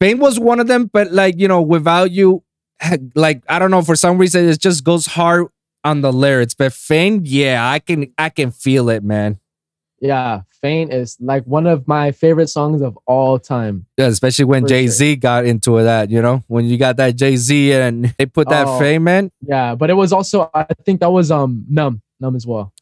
Faint was one of them, but like you know, without you, like I don't know, for some reason it just goes hard on the lyrics. But Faint, yeah, I can I can feel it, man. Yeah. Faint is like one of my favorite songs of all time. Yeah, especially when Jay Z got into that, you know, when you got that Jay Z and they put that Oh. Faint, man. Yeah. But it was also I think that was um numb. Numb as well.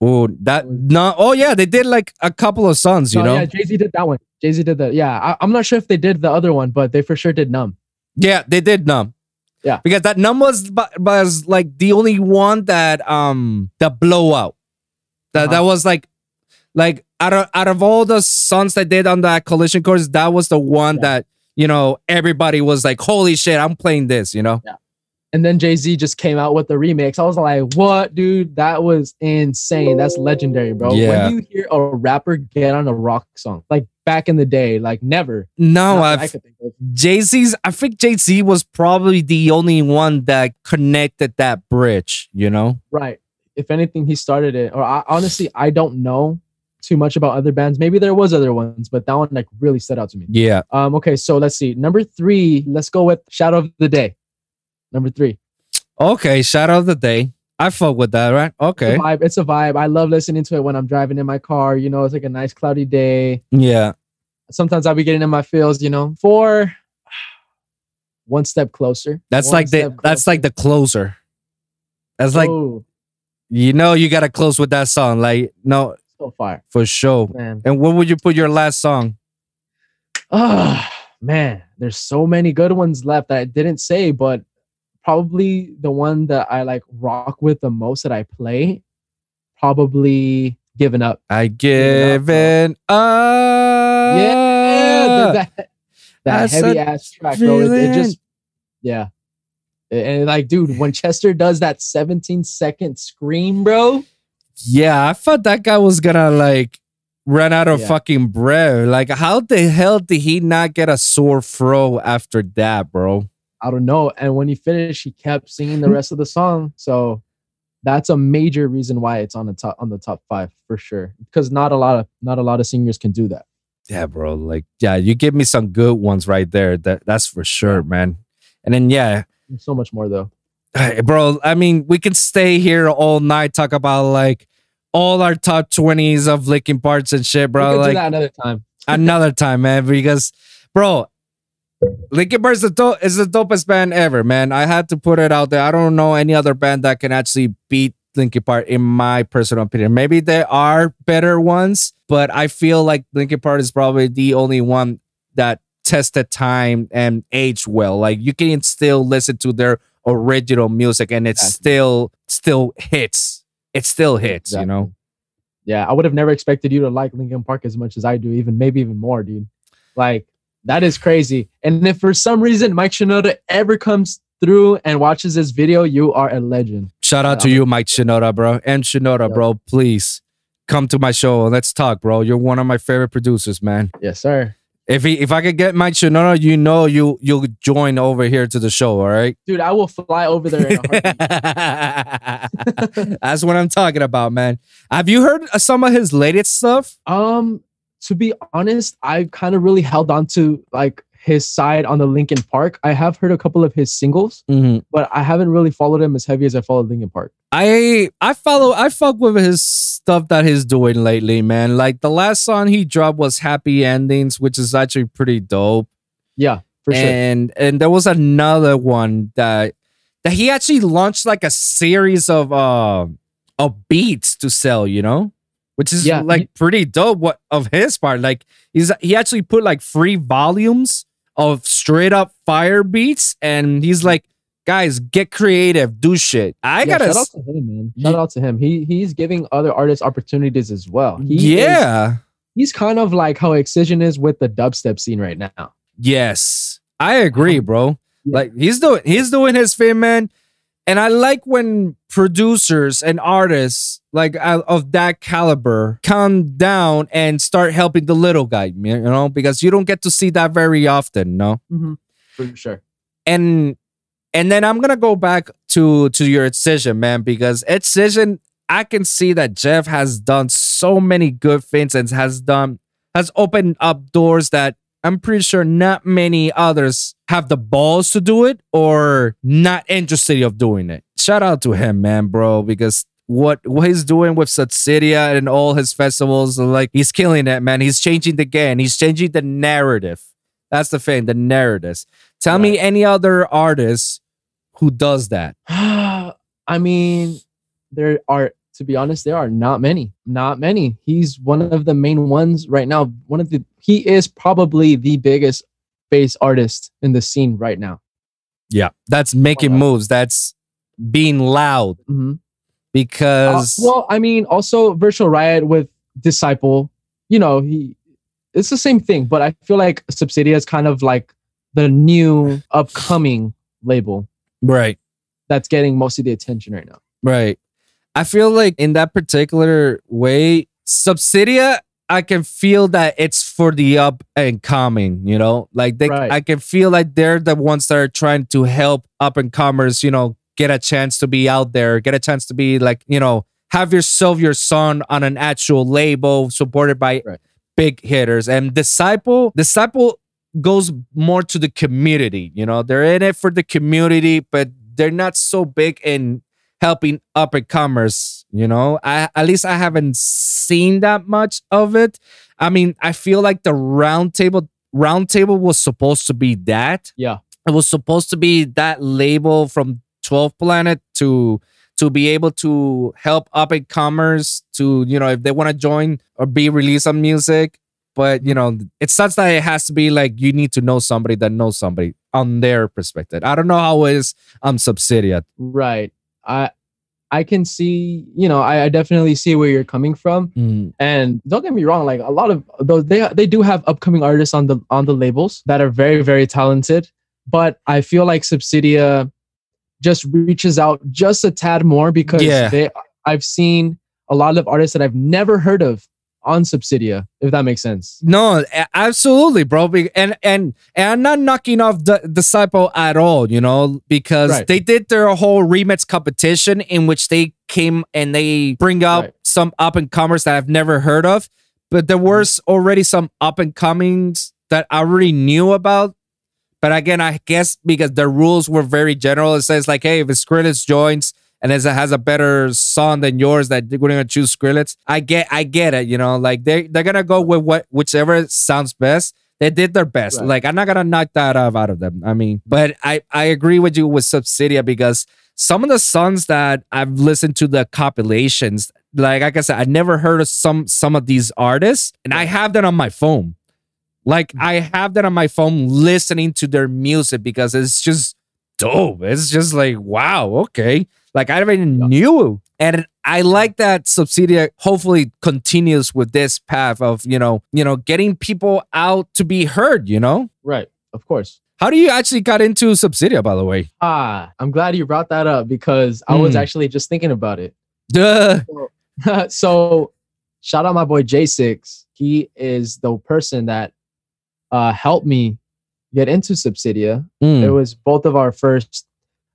Oh, that no, oh yeah, they did like a couple of songs, you No, know. yeah, Jay Z did that one. Jay Z did that. Yeah, I, I'm not sure if they did the other one, but they for sure did Numb. Yeah, they did numb. Yeah. because that numb was was like the only one that um that blowout. That that Uh-huh. was like like out of out of all the songs that did on that collision course, that was the one Yeah. that you know everybody was like, "Holy shit, I'm playing this!" You know. Yeah. and then Jay Z just came out with the remix. I was like, "What, dude? That was insane. That's legendary, bro." Yeah. When you hear a rapper get on a rock song, like back in the day, like never. No, I. Jay Z's. I think Jay Z was probably the only one that connected that bridge. You know. Right. If anything, he started it. Or I, honestly, I don't know too much about other bands. Maybe there was other ones, but that one like really stood out to me. Yeah. Um. Okay, so let's see. Number three. Let's go with Shadow of the Day. Number three. Okay. Shadow of the day. I fuck with that, right? Okay. It's a vibe. It's a vibe. I love listening to it when I'm driving in my car. You know, it's like a nice cloudy day. Yeah. Sometimes I'll be getting in my feels. You know, four. One step closer. That's One like the. step That's like the closer. That's like Oh, you know you gotta close with that song. Like no, so fire, for sure. man. And what would you put your last song? Ah, man, there's so many good ones left that I didn't say, but probably the one that I like rock with the most that I play, probably Giving Up. I given up. yeah, that, that, That's heavy ass track, bro. It, it just, yeah. And like, dude, when Chester does that 17 second scream, bro, Yeah, I thought that guy was gonna like run out of Yeah. fucking breath. Like, how the hell did he not get a sore throat after that, bro? I don't know. And when he finished, he kept singing the hmm. rest of the song. So that's a major reason why it's on the top on the top five for sure. Because not a lot of not a lot of singers can do that. Yeah, bro. Like, yeah, you give me some good ones right there. That that's for sure, man. And then yeah, There's so much more though. Hey, bro, I mean, we can stay here all night talk about like all our top 20s of Linkin Parks and shit, we bro. can do Like that another time. another time, man, because bro, Linkin Park is the, do- is the dopest band ever, man. I had to put it out there. I don't know any other band that can actually beat Linkin Park, in my personal opinion. Maybe there are better ones, but I feel like Linkin Park is probably the only one that tested time and age well. Like you can still listen to their original music and it Exactly. still still hits. It still hits, you know. Yeah, I would have never expected you to like Linkin Park as much as I do, even maybe even more, dude. Like that is crazy. And if for some reason Mike Shinoda ever comes through and watches this video, you are a legend. Shout out to you, Mike Shinoda, bro. And Shinoda, Yeah. bro, please come to my show and let's talk, bro. You're one of my favorite producers, man. Yes, sir. If he, if I could get Mike Shinoda, you know you you'll join over here to the show, all right? Dude, I will fly over there. That's what I'm talking about, man. Have you heard some of his latest stuff? Um, to be honest, I kind of really held on to like his side on the Linkin Park. I have heard a couple of his singles, but I haven't really followed him as heavy as I followed Linkin Park. I I follow I fuck with his stuff that he's doing lately, man. Like the last song he dropped was Happy Endings, which is actually pretty dope. Yeah, for sure. and and there was another one that that he actually launched like a series of uh of beats to sell, you know, which is Yeah, like he- pretty dope. What of his part, like he's he actually put like three volumes of straight up fire beats, and he's like, guys, get creative, do shit. I Yeah, gotta, shout out to him, man. Shout out to him. He he's giving other artists opportunities as well. He is- yeah, he's kind of like how Excision is with the dubstep scene right now. yes, I agree, bro. Um, Yeah. Like he's doing he's doing his thing, man. And I like when producers and artists like uh, of that caliber come down and start helping the little guy, you know, because you don't get to see that very often, no. For sure. And and then I'm gonna go back to to your Excision, man, because Excision I can see that Jeff has done so many good things and has done has opened up doors that I'm pretty sure not many others have the balls to do it or not interested of doing it. Shout out to him, man, bro, because what what he's doing with Subsidia and all his festivals, like he's killing it, man. He's changing the game. He's changing the narrative. That's the thing, the narratives. Tell me any other artist who does that. I mean, there are to be honest, there are not many. Not many. He's one of the main ones right now. One of the he is probably the biggest bass artist in the scene right now. Yeah, that's making moves. That's being loud Mhm. Uh, because well, I mean, also Virtual Riot with Disciple, you know, he it's the same thing, but I feel like Subsidia is kind of like the new upcoming label. right. that's getting most of the attention right now. Right. I feel like in that particular way, Subsidia, I can feel that it's for the up and coming, you know? Like they Right. I can feel like they're the ones that are trying to help up and comers, you know, get a chance to be out there, get a chance to be like, you know, have yourself your son on an actual label supported by Right. big hitters. And Disciple, Disciple goes more to the community, you know, they're in it for the community, but they're not so big in helping up and comers you know? I at least i haven't seen that much of it. I mean i feel like the round table round table was supposed to be that. Yeah. it was supposed to be that label from 12 planet to to be able to help up and comers to you know if they want to join or be release on music. But you know it sucks that it has to be like you need to know somebody that knows somebody on their perspective. I don't know how it is on subsidia Right. I I can see, you know, I, I definitely see where you're coming from. Mm, And don't get me wrong, like a lot of those they they do have upcoming artists on the on the labels that are very, very talented. But I feel like Subsidia just reaches out just a tad more because Yeah. they I've seen a lot of artists that I've never heard of on Subsidia, if that makes sense. No, absolutely, bro. And and and I'm not knocking off the disciple at all, you know, because Right. they did their whole remix competition in which they came and they bring up Right. some up and comers that I've never heard of, but there was mm-hmm. already some up and comings that I already knew about. But again, I guess because the rules were very general, it says like, hey, if a Skrillex joins and as it has a better song than yours, that we're gonna choose Skrillex. I get, I get it. You know, like they they're gonna go with what whichever sounds best. They did their best. Right. Like I'm not gonna knock that off out of them. I mean, but I I agree with you with Subsidia because some of the songs that I've listened to the compilations, like like I said, I never heard of some some of these artists, and I have that on my phone. Like mm. I have that on my phone listening to their music because it's just dope. It's just like, wow, okay. Like I never even Yeah. knew. And I like that Subsidia hopefully continues with this path of, you know, you know, getting people out to be heard, you know? Right. Of course. How do you actually got into Subsidia, by the way? Ah, I'm glad you brought that up because I was Hmm. actually just thinking about it. Duh. so shout out my boy J6. He is the person that uh helped me get into Subsidia. Mm, It was both of our first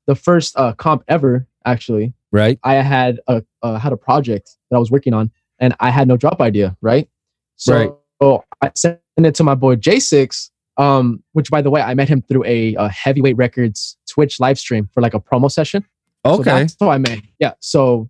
the first uh comp ever actually. right. I had a uh, had a project that I was working on and I had no drop idea, right? So Right. I sent it to my boy J6 um which by the way I met him through a, a heavyweight records Twitch live stream for like a promo session. So Okay. that's how I met. Yeah. So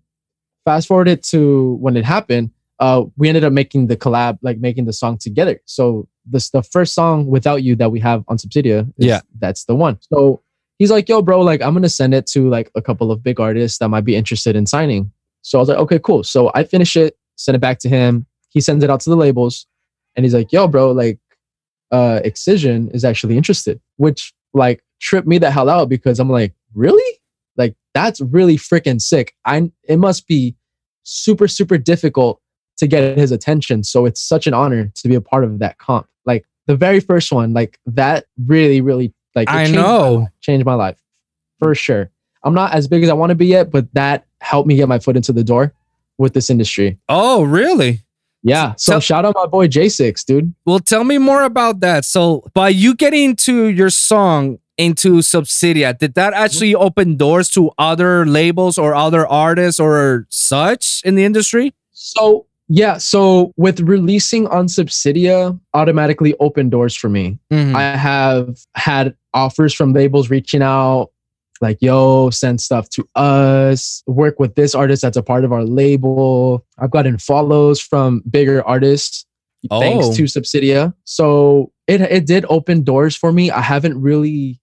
fast forward it to when it happened, uh, we ended up making the collab, like making the song together. So this the first song without you that we have on Subsidia. is- Yeah. That's the one. So he's like, yo, bro, like I'm gonna send it to like a couple of big artists that might be interested in signing. So I was like, okay, cool. So I finish it, send it back to him. He sends it out to the labels, and he's like, yo, bro, like uh Excision is actually interested, which like tripped me the hell out because I'm like, really? Like that's really freaking sick. I it must be super super difficult to get his attention. So it's such an honor to be a part of that comp. Like the very first one, like that really really like I my know. life- changed my life for sure. I'm not as big as I want to be yet, but that helped me get my foot into the door with this industry. Oh, really? Yeah. So So- shout out my boy J6, dude. Well, tell me more about that. So, by you getting into your song into Subsidia, did that mm-hmm. actually open doors to other labels or other artists or such in the industry? So yeah, so with releasing on Subsidia, automatically opened doors for me. Mhm. I have had offers from labels reaching out, like, yo, send stuff to us, work with this artist that's a part of our label. I've gotten follows from bigger artists Oh. thanks to Subsidia. So it it did open doors for me. I haven't really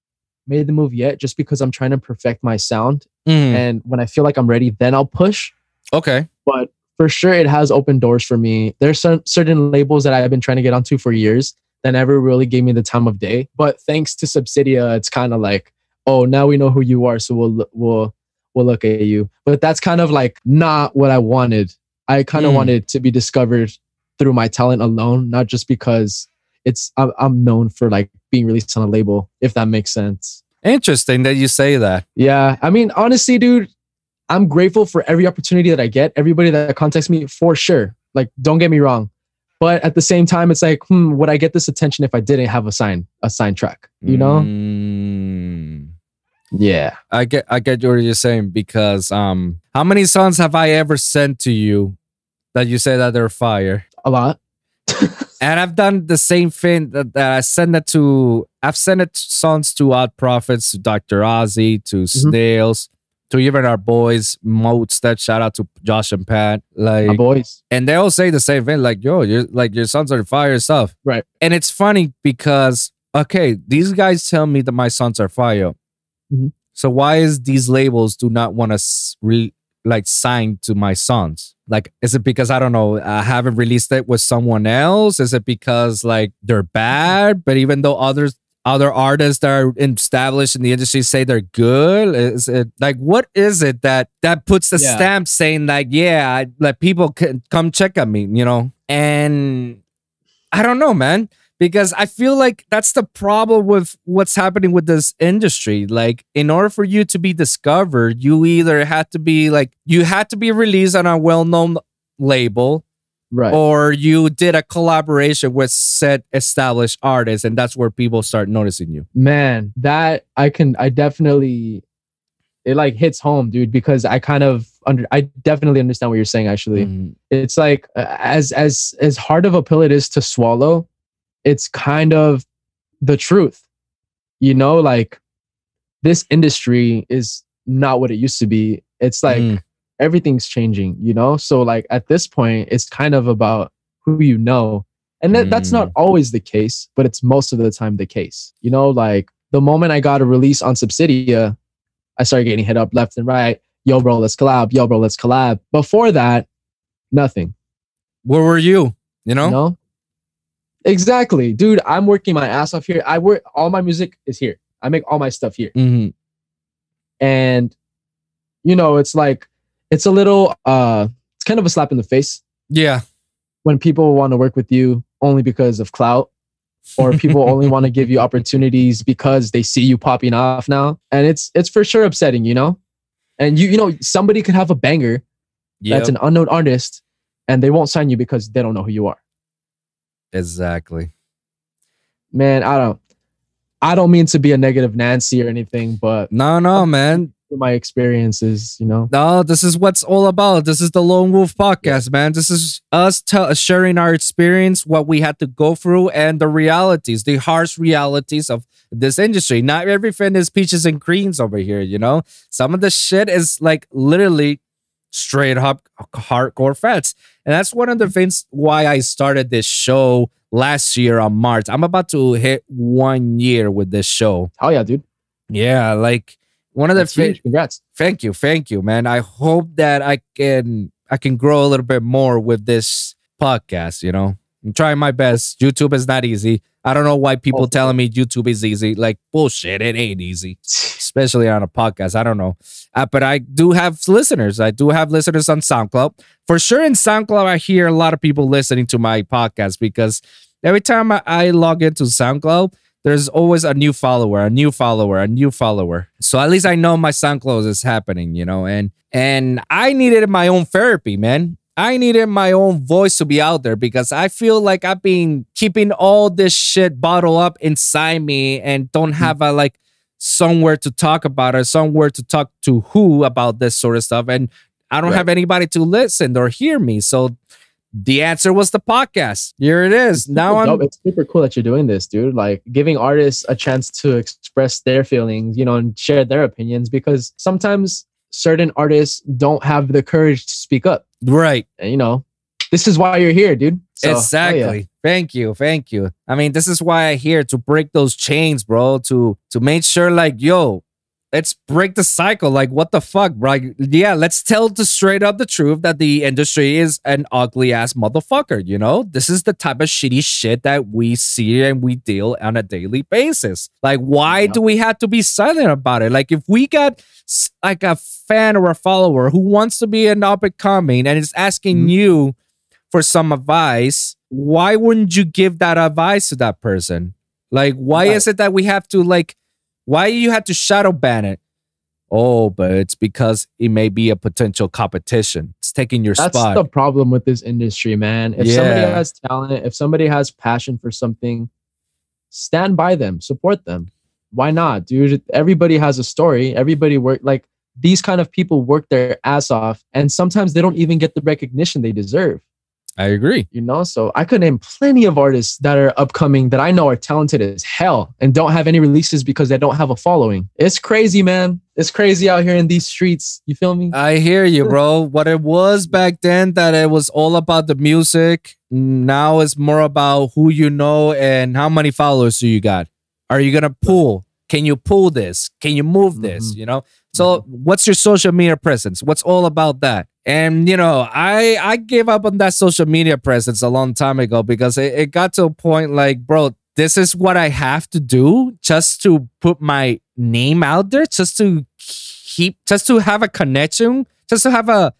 made the move yet just because I'm trying to perfect my sound. Mhm. And when I feel like I'm ready, then I'll push Okay. but for sure it has opened doors for me. There's some certain labels that I've been trying to get onto for years that never really gave me the time of day. But thanks to Subsidia, it's kind of like, oh, now we know who you are, so we'll we'll we'll look at you. But that's kind of like not what I wanted. I kind of Mm. wanted to be discovered through my talent alone, not just because it's I'm, I'm known for like being released on a label, if that makes sense. Interesting that you say that. Yeah. I mean, honestly, dude, I'm grateful for every opportunity that I get, everybody that contacts me for sure. Like, don't get me wrong. But at the same time, it's like, hmm, would I get this attention if I didn't have a sign, a sign track? You know? Mm, Yeah. I get I get what you're saying because um how many songs have I ever sent to you that you say that they're fire? A lot. And I've done the same thing that, that I send it to I've sent it songs to Odd Prophets, to Dr. Ozi, to Mm-hmm. Snails, to even our boys, Moats, that shout out to Josh and Pat. Like My boys. and they all say the same thing like yo you're like your sons are fire stuff Right. and it's funny because okay these guys tell me that my sons are fire Mhm. so why is these labels do not want to re- like sign to my sons like is it because i don't know i haven't released it with someone else is it because like they're bad but even though others other artists that are established in the industry say they're good? Is it like what is it that that puts the Yeah. stamp saying like yeah I, like people can come check on me you know? And i don't know man because i feel like that's the problem with what's happening with this industry. Like in order for you to be discovered you either had to be like you had to be released on a well-known label Right. or you did a collaboration with said established artists and that's where people start noticing you Man, that I can, I definitely, it like hits home, dude, because I kind of under, I definitely understand what you're saying. Actually, Mhm. it's like uh, as as as hard of a pill it is to swallow, it's kind of the truth. You know, like this industry is not what it used to be. It's like Mm. Everything's changing, you know? So like at this point, it's kind of about who you know. And that, that's not always the case, but it's most of the time the case. You know, like the moment I got a release on Subsidia, I started getting hit up left and right. Yo, bro, let's collab. Yo, bro, let's collab. Before that, nothing. where were you you know You know? Exactly. Dude, I'm working my ass off here. I work all my music is here. I make all my stuff here. Mhm. And you know, it's like it's a little uh it's kind of a slap in the face. Yeah. When people want to work with you only because of clout or people only want to give you opportunities because they see you popping off now. And it's it's for sure upsetting you know? And you you know somebody could have a banger yeah that's an unknown artist and they won't sign you because they don't know who you are. Exactly. Man i don't i don't mean to be a negative nancy or anything but no no man through my experiences you know No, this is what's all about. This is the Lone Wolv podcast, man. This is us tell uh, sharing our experience, what we had to go through, and the realities, the harsh realities of this industry. Not everything is peaches and creams over here, you know? Some of the shit is like literally straight up hardcore facts. And that's one of the things why I started this show last year on March. I'm about to hit one year with this show. hell yeah dude Yeah, like one of the thi- huge. congrats. thank you thank you man. I hope that i can i can grow a little bit more with this podcast you know? I'm trying my best. Youtube is not easy. I don't know why people Oh, telling me youtube is easy. Like bullshit it ain't easy especially on a podcast. I don't know. Uh, but i do have listeners. I do have listeners on soundcloud. For sure in soundcloud i hear a lot of people listening to my podcast because every time i, I log into soundcloud there's always a new follower, a new follower, a new follower. So at least I know my SoundCloud is happening, you know, and and I needed my own therapy, man. I needed my own voice to be out there because I feel like I've been keeping all this shit bottled up inside me and don't mm. have a like somewhere to talk about it, somewhere to talk to who about this sort of stuff. And I don't Right. have anybody to listen or hear me. So the answer was the podcast. Here it is. Now Dope. I'm it's super cool that you're doing this, dude. Like giving artists a chance to express their feelings, you know, and share their opinions because sometimes certain artists don't have the courage to speak up. right. And you know, this is why you're here, dude. So, exactly. yeah. Thank you. Thank you. I mean, this is why I'm here to break those chains, bro. To to make sure, like, yo, let's break the cycle. Like, what the fuck, bro? Like, yeah, let's tell the straight up the truth that the industry is an ugly ass motherfucker. You know, this is the type of shitty shit that we see and we deal on a daily basis. Like, why Yeah. do we have to be silent about it? Like, if we got like a fan or a follower who wants to be an up and coming and is asking Mhm. you for some advice, why wouldn't you give that advice to that person? Like, why Right. is it that we have to like Why you had to shadow ban it? Oh, but it's because it may be a potential competition. It's taking your That's spot. That's the problem with this industry, man. If somebody has talent, if somebody has passion for something, stand by them, support them. Why not, dude? Everybody has a story. Everybody work like these kind of people work their ass off, and sometimes they don't even get the recognition they deserve. I agree. You know, so I could name plenty of artists that are upcoming that I know are talented as hell and don't have any releases because they don't have a following. It's crazy, man. It's crazy out here in these streets. You feel me? I hear you, bro. what it was back then that it was all about the music. Now it's more about who you know and how many followers do you got. Are you gonna pull? Can you pull this? Can you move this? Mhm. You know. So what's your social media presence? What's all about that? And you know, I I gave up on that social media presence a long time ago because it, it got to a point like, bro, this is what I have to do just to put my name out there, just to keep, just to have a connection, just to have a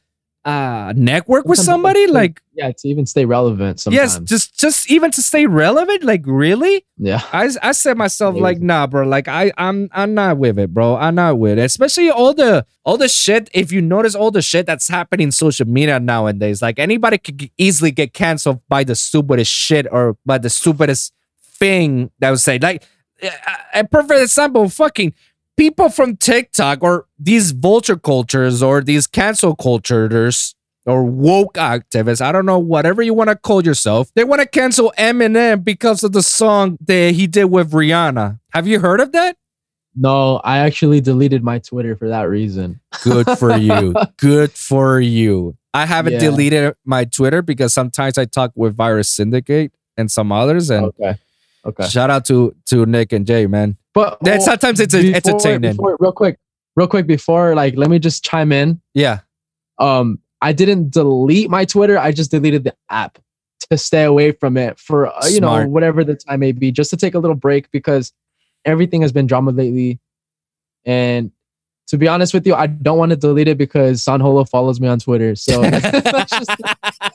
uh network with somebody. Like, yeah, to even stay relevant sometimes. yes, just just even to stay relevant. Like, really? yeah. I I said myself like nah, bro. Like I I'm I'm not with it, bro. I'm not with it. Especially all the all the shit. If you notice all the shit that's happening in social media nowadays, like anybody could easily get canceled by the stupidest shit or by the stupidest thing that would say. Like a perfect example, fucking people from TikTok or these vulture cultures or these cancel cultures or woke activists, I don't know, whatever you want to call yourself, they want to cancel Eminem because of the song that he did with Rihanna. Have you heard of that? No, I actually deleted my Twitter for that reason. Good for you. Good for you. I haven't Yeah. deleted my Twitter because sometimes I talk with Virus Syndicate and some others. And Okay. Okay. shout out to to Nick and Jay, man. But Then oh, sometimes it's before- entertaining. before- real quick, real quick before like let me just chime in. Yeah. Um, I didn't delete my Twitter. I just deleted the app to stay away from it for uh, you know whatever the time may be, just to take a little break because everything has been drama lately. And to be honest with you, I don't want to delete it because San Holo follows me on Twitter. So let's, just,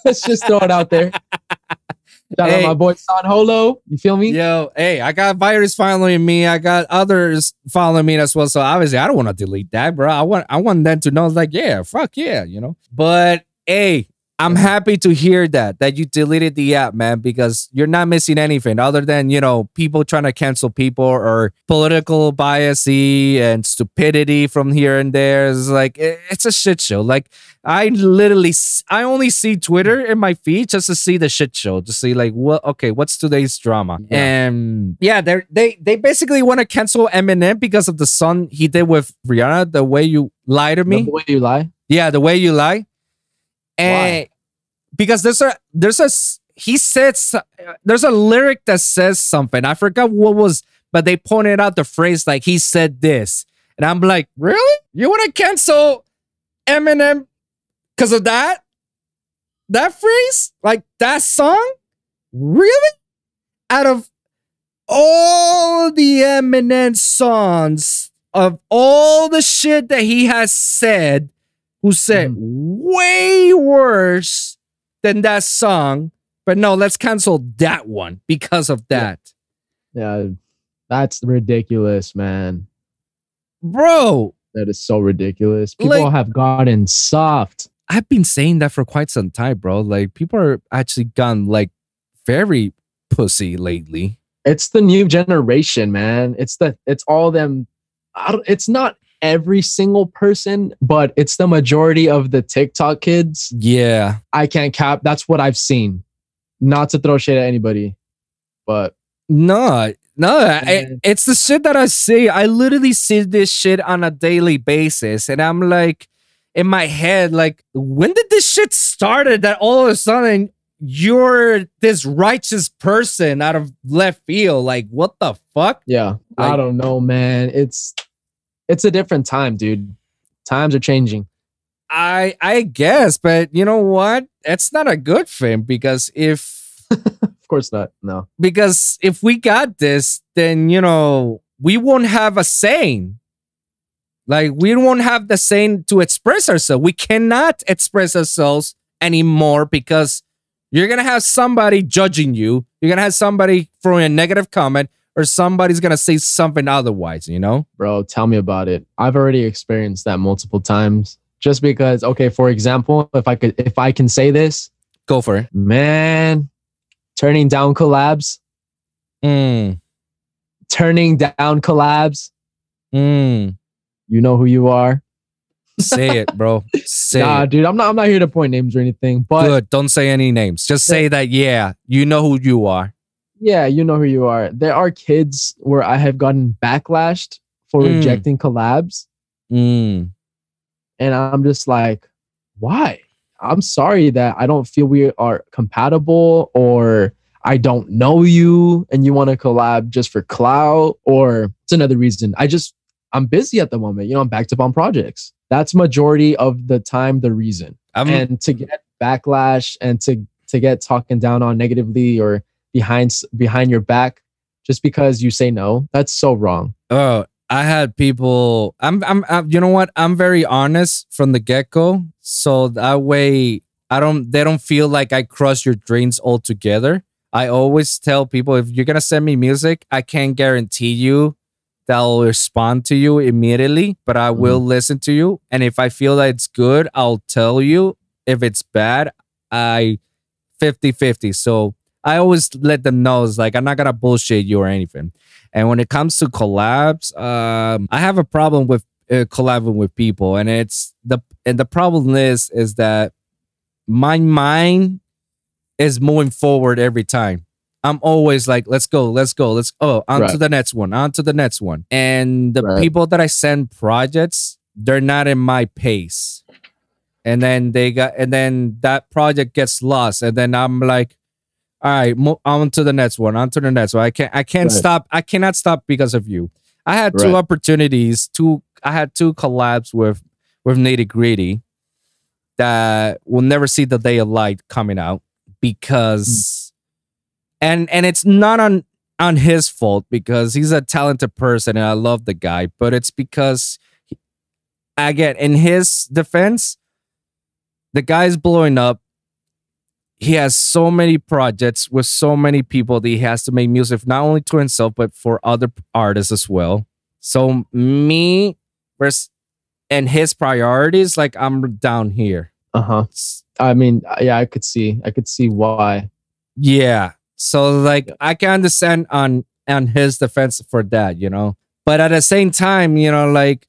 let's just throw it out there. Shout Hey. out my boy San Holo. You feel me? Yo, hey, I got virus following me. I got others following me as well. So obviously, I don't want to delete that, bro. I want I want them to know, like, yeah, fuck yeah, you know. But hey, I'm happy to hear that that you deleted the app, man, because you're not missing anything other than you know people trying to cancel people or political bias and stupidity from here and there. It's like it's a shit show. Like I literally, I only see Twitter in my feed just to see the shit show, to see like what, okay, what's today's drama? Yeah. And yeah, they they they basically want to cancel Eminem because of the song he did with Rihanna, the way you lie to me. The way you lie. Yeah, the way you lie. And eh, because there's a there's a he said there's a lyric that says something. I forgot what was, but they pointed out the phrase like he said this, and I'm like, really? You want to cancel Eminem because of that? That phrase, like that song, really? Out of all the Eminem songs of all the shit that he has said, who said mm-hmm. way worse than that song. But no, let's cancel that one because of that. Yeah, that's ridiculous, man. Bro, That is so ridiculous. People Like- have gotten soft. I've been saying that for quite some time, bro. Like people are actually gone like very pussy lately. It's the new generation, man. It's the it's all them. I don't, it's not every single person, but it's the majority of the TikTok kids. Yeah. I can't cap. That's what I've seen. Not to throw shade at anybody, but No, no, I, it's the shit that I see. I literally see this shit on a daily basis, and I'm like, in my head, like, when did this shit started? That all of a sudden you're this righteous person out of left field. Like, what the fuck? yeah, I don't know, man. It's it's a different time, dude. Times are changing. I I guess, but you know what? It's not a good thing because if Of course not. No. because if we got this, then you know we won't have a saying. Like we won't have the saying to express ourselves. We cannot express ourselves anymore because you're gonna have somebody judging you. You're gonna have somebody throwing a negative comment, or somebody's gonna say something otherwise, you know? Bro, tell me about it. I've already experienced that multiple times. Just because, okay, for example, if I could if I can say this, Go for it. man, turning down collabs, Mm, turning down collabs, mm. you know who you are. Say it, bro. Say Nah, it. dude, I'm not I'm not here to point names or anything, but Good. Don't say any names. Just say that, yeah, you know who you are. Yeah, you know who you are. There are kids where I have gotten backlashed for Mm. rejecting collabs, Mm. and I'm just like, why? I'm sorry that I don't feel we are compatible or I don't know you and you want to collab just for clout or it's another reason. I just I'm busy at the moment. You know, I'm backed up on projects. That's majority of the time the reason. I'm, and to get backlash and to to get talking down on negatively or behind behind your back just because you say no, that's so wrong. Oh, I had people. I'm, I'm, I'm. You know what? I'm very honest from the get go, so that way I don't. They don't feel like I crush your dreams altogether. I always tell people if you're gonna send me music, I can't guarantee you that I'll respond to you immediately, but I will mm-hmm. listen to you. And if I feel that it's good, I'll tell you. If it's bad, I 50 50. So I always let them know it's like I'm not gonna bullshit you or anything. And when it comes to collabs, um, I have a problem with uh, collabing with people, and it's the and the problem is is that my mind is moving forward every time. I'm always like, let's go, let's go, let's oh, on to the next one, on to the next one. And the Right. people that I send projects, they're not in my pace. And then they got, and then that project gets lost, and then I'm like, all right, mo- on to the next one, on to the next one. I can't, I can't Right. stop. I cannot stop because of you. I had two Right. opportunities. Two, I had two collabs with with Nitty Gritty that will never see the day of light coming out because, hmm. and and it's not on on his fault because he's a talented person and I love the guy, but it's because he- again, in his defense, the guy's blowing up. He has so many projects with so many people that he has to make music not only to himself but for other artists as well. So me versus and his priorities, like I'm down here. Uh-huh. I mean, yeah, I could see. I could see why. yeah. So like I can understand on on his defense for that, you know. But at the same time, you know, like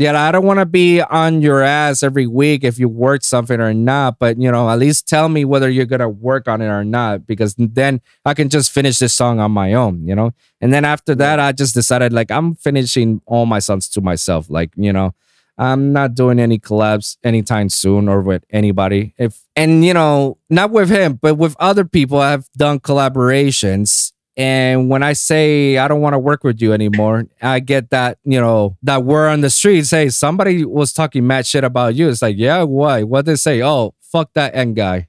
yeah, I don't want to be on your ass every week if you work something or not, but you know, at least tell me whether you're gonna work on it or not, because then I can just finish this song on my own, you know. And then after that, I just decided like I'm finishing all my songs to myself, like you know, I'm not doing any collabs anytime soon or with anybody. If and you know, not with him, but with other people, I've done collaborations. And when I say I don't want to work with you anymore, I get that, you know, that word on the streets, hey, somebody was talking mad shit about you. It's like, yeah, why? What they say? Oh, fuck that end guy.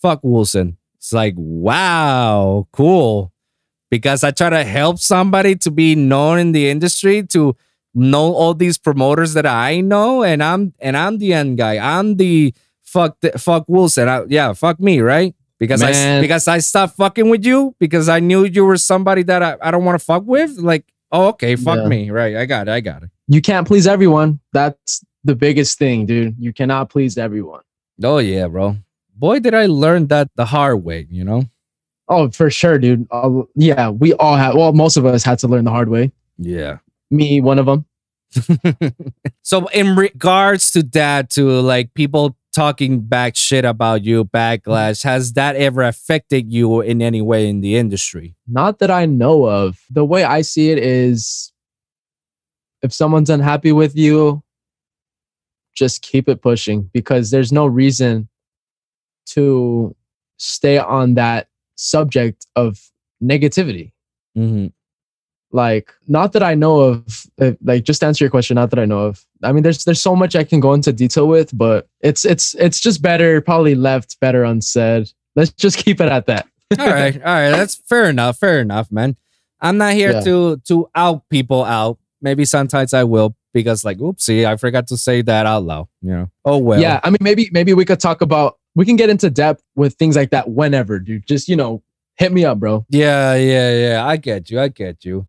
Fuck Wolvsun. It's like, wow, cool. Because I try to help somebody to be known in the industry, to know all these promoters that I know, and I'm and I'm the end guy. I'm the fuck the, fuck Wolvsun. I, yeah, fuck me, right? Because I because I stopped fucking with you because I knew you were somebody that I, I don't want to fuck with. Like, oh, okay, fuck Yeah. me, right? I got it, I got it. You can't please everyone. That's the biggest thing, dude. You cannot please everyone. Oh yeah, bro. Boy, did I learn that the hard way. You know? Oh, for sure, dude. Uh, yeah, we all had. Well, most of us had to learn the hard way. Yeah. Me, one of them. so in regards to that to like people talking back shit about you backlash has that ever affected you in any way in the industry Not that I know of. The way I see it is if someone's unhappy with you, just keep it pushing because there's no reason to stay on that subject of negativity. mm-hmm. Like, not that I know of, like, just answer your question, not that I know of. I mean, there's there's so much I can go into detail with, but it's it's it's just better, probably left better unsaid. Let's just keep it at that. all right all right that's fair enough fair enough man i'm not here Yeah. to to out people out maybe sometimes i will because like oopsie i forgot to say that out loud you know oh well Yeah, I mean, maybe maybe we could talk about we can get into depth with things like that whenever, dude. Just you know, hit me up, bro. Yeah, yeah, yeah. I get you. I get you.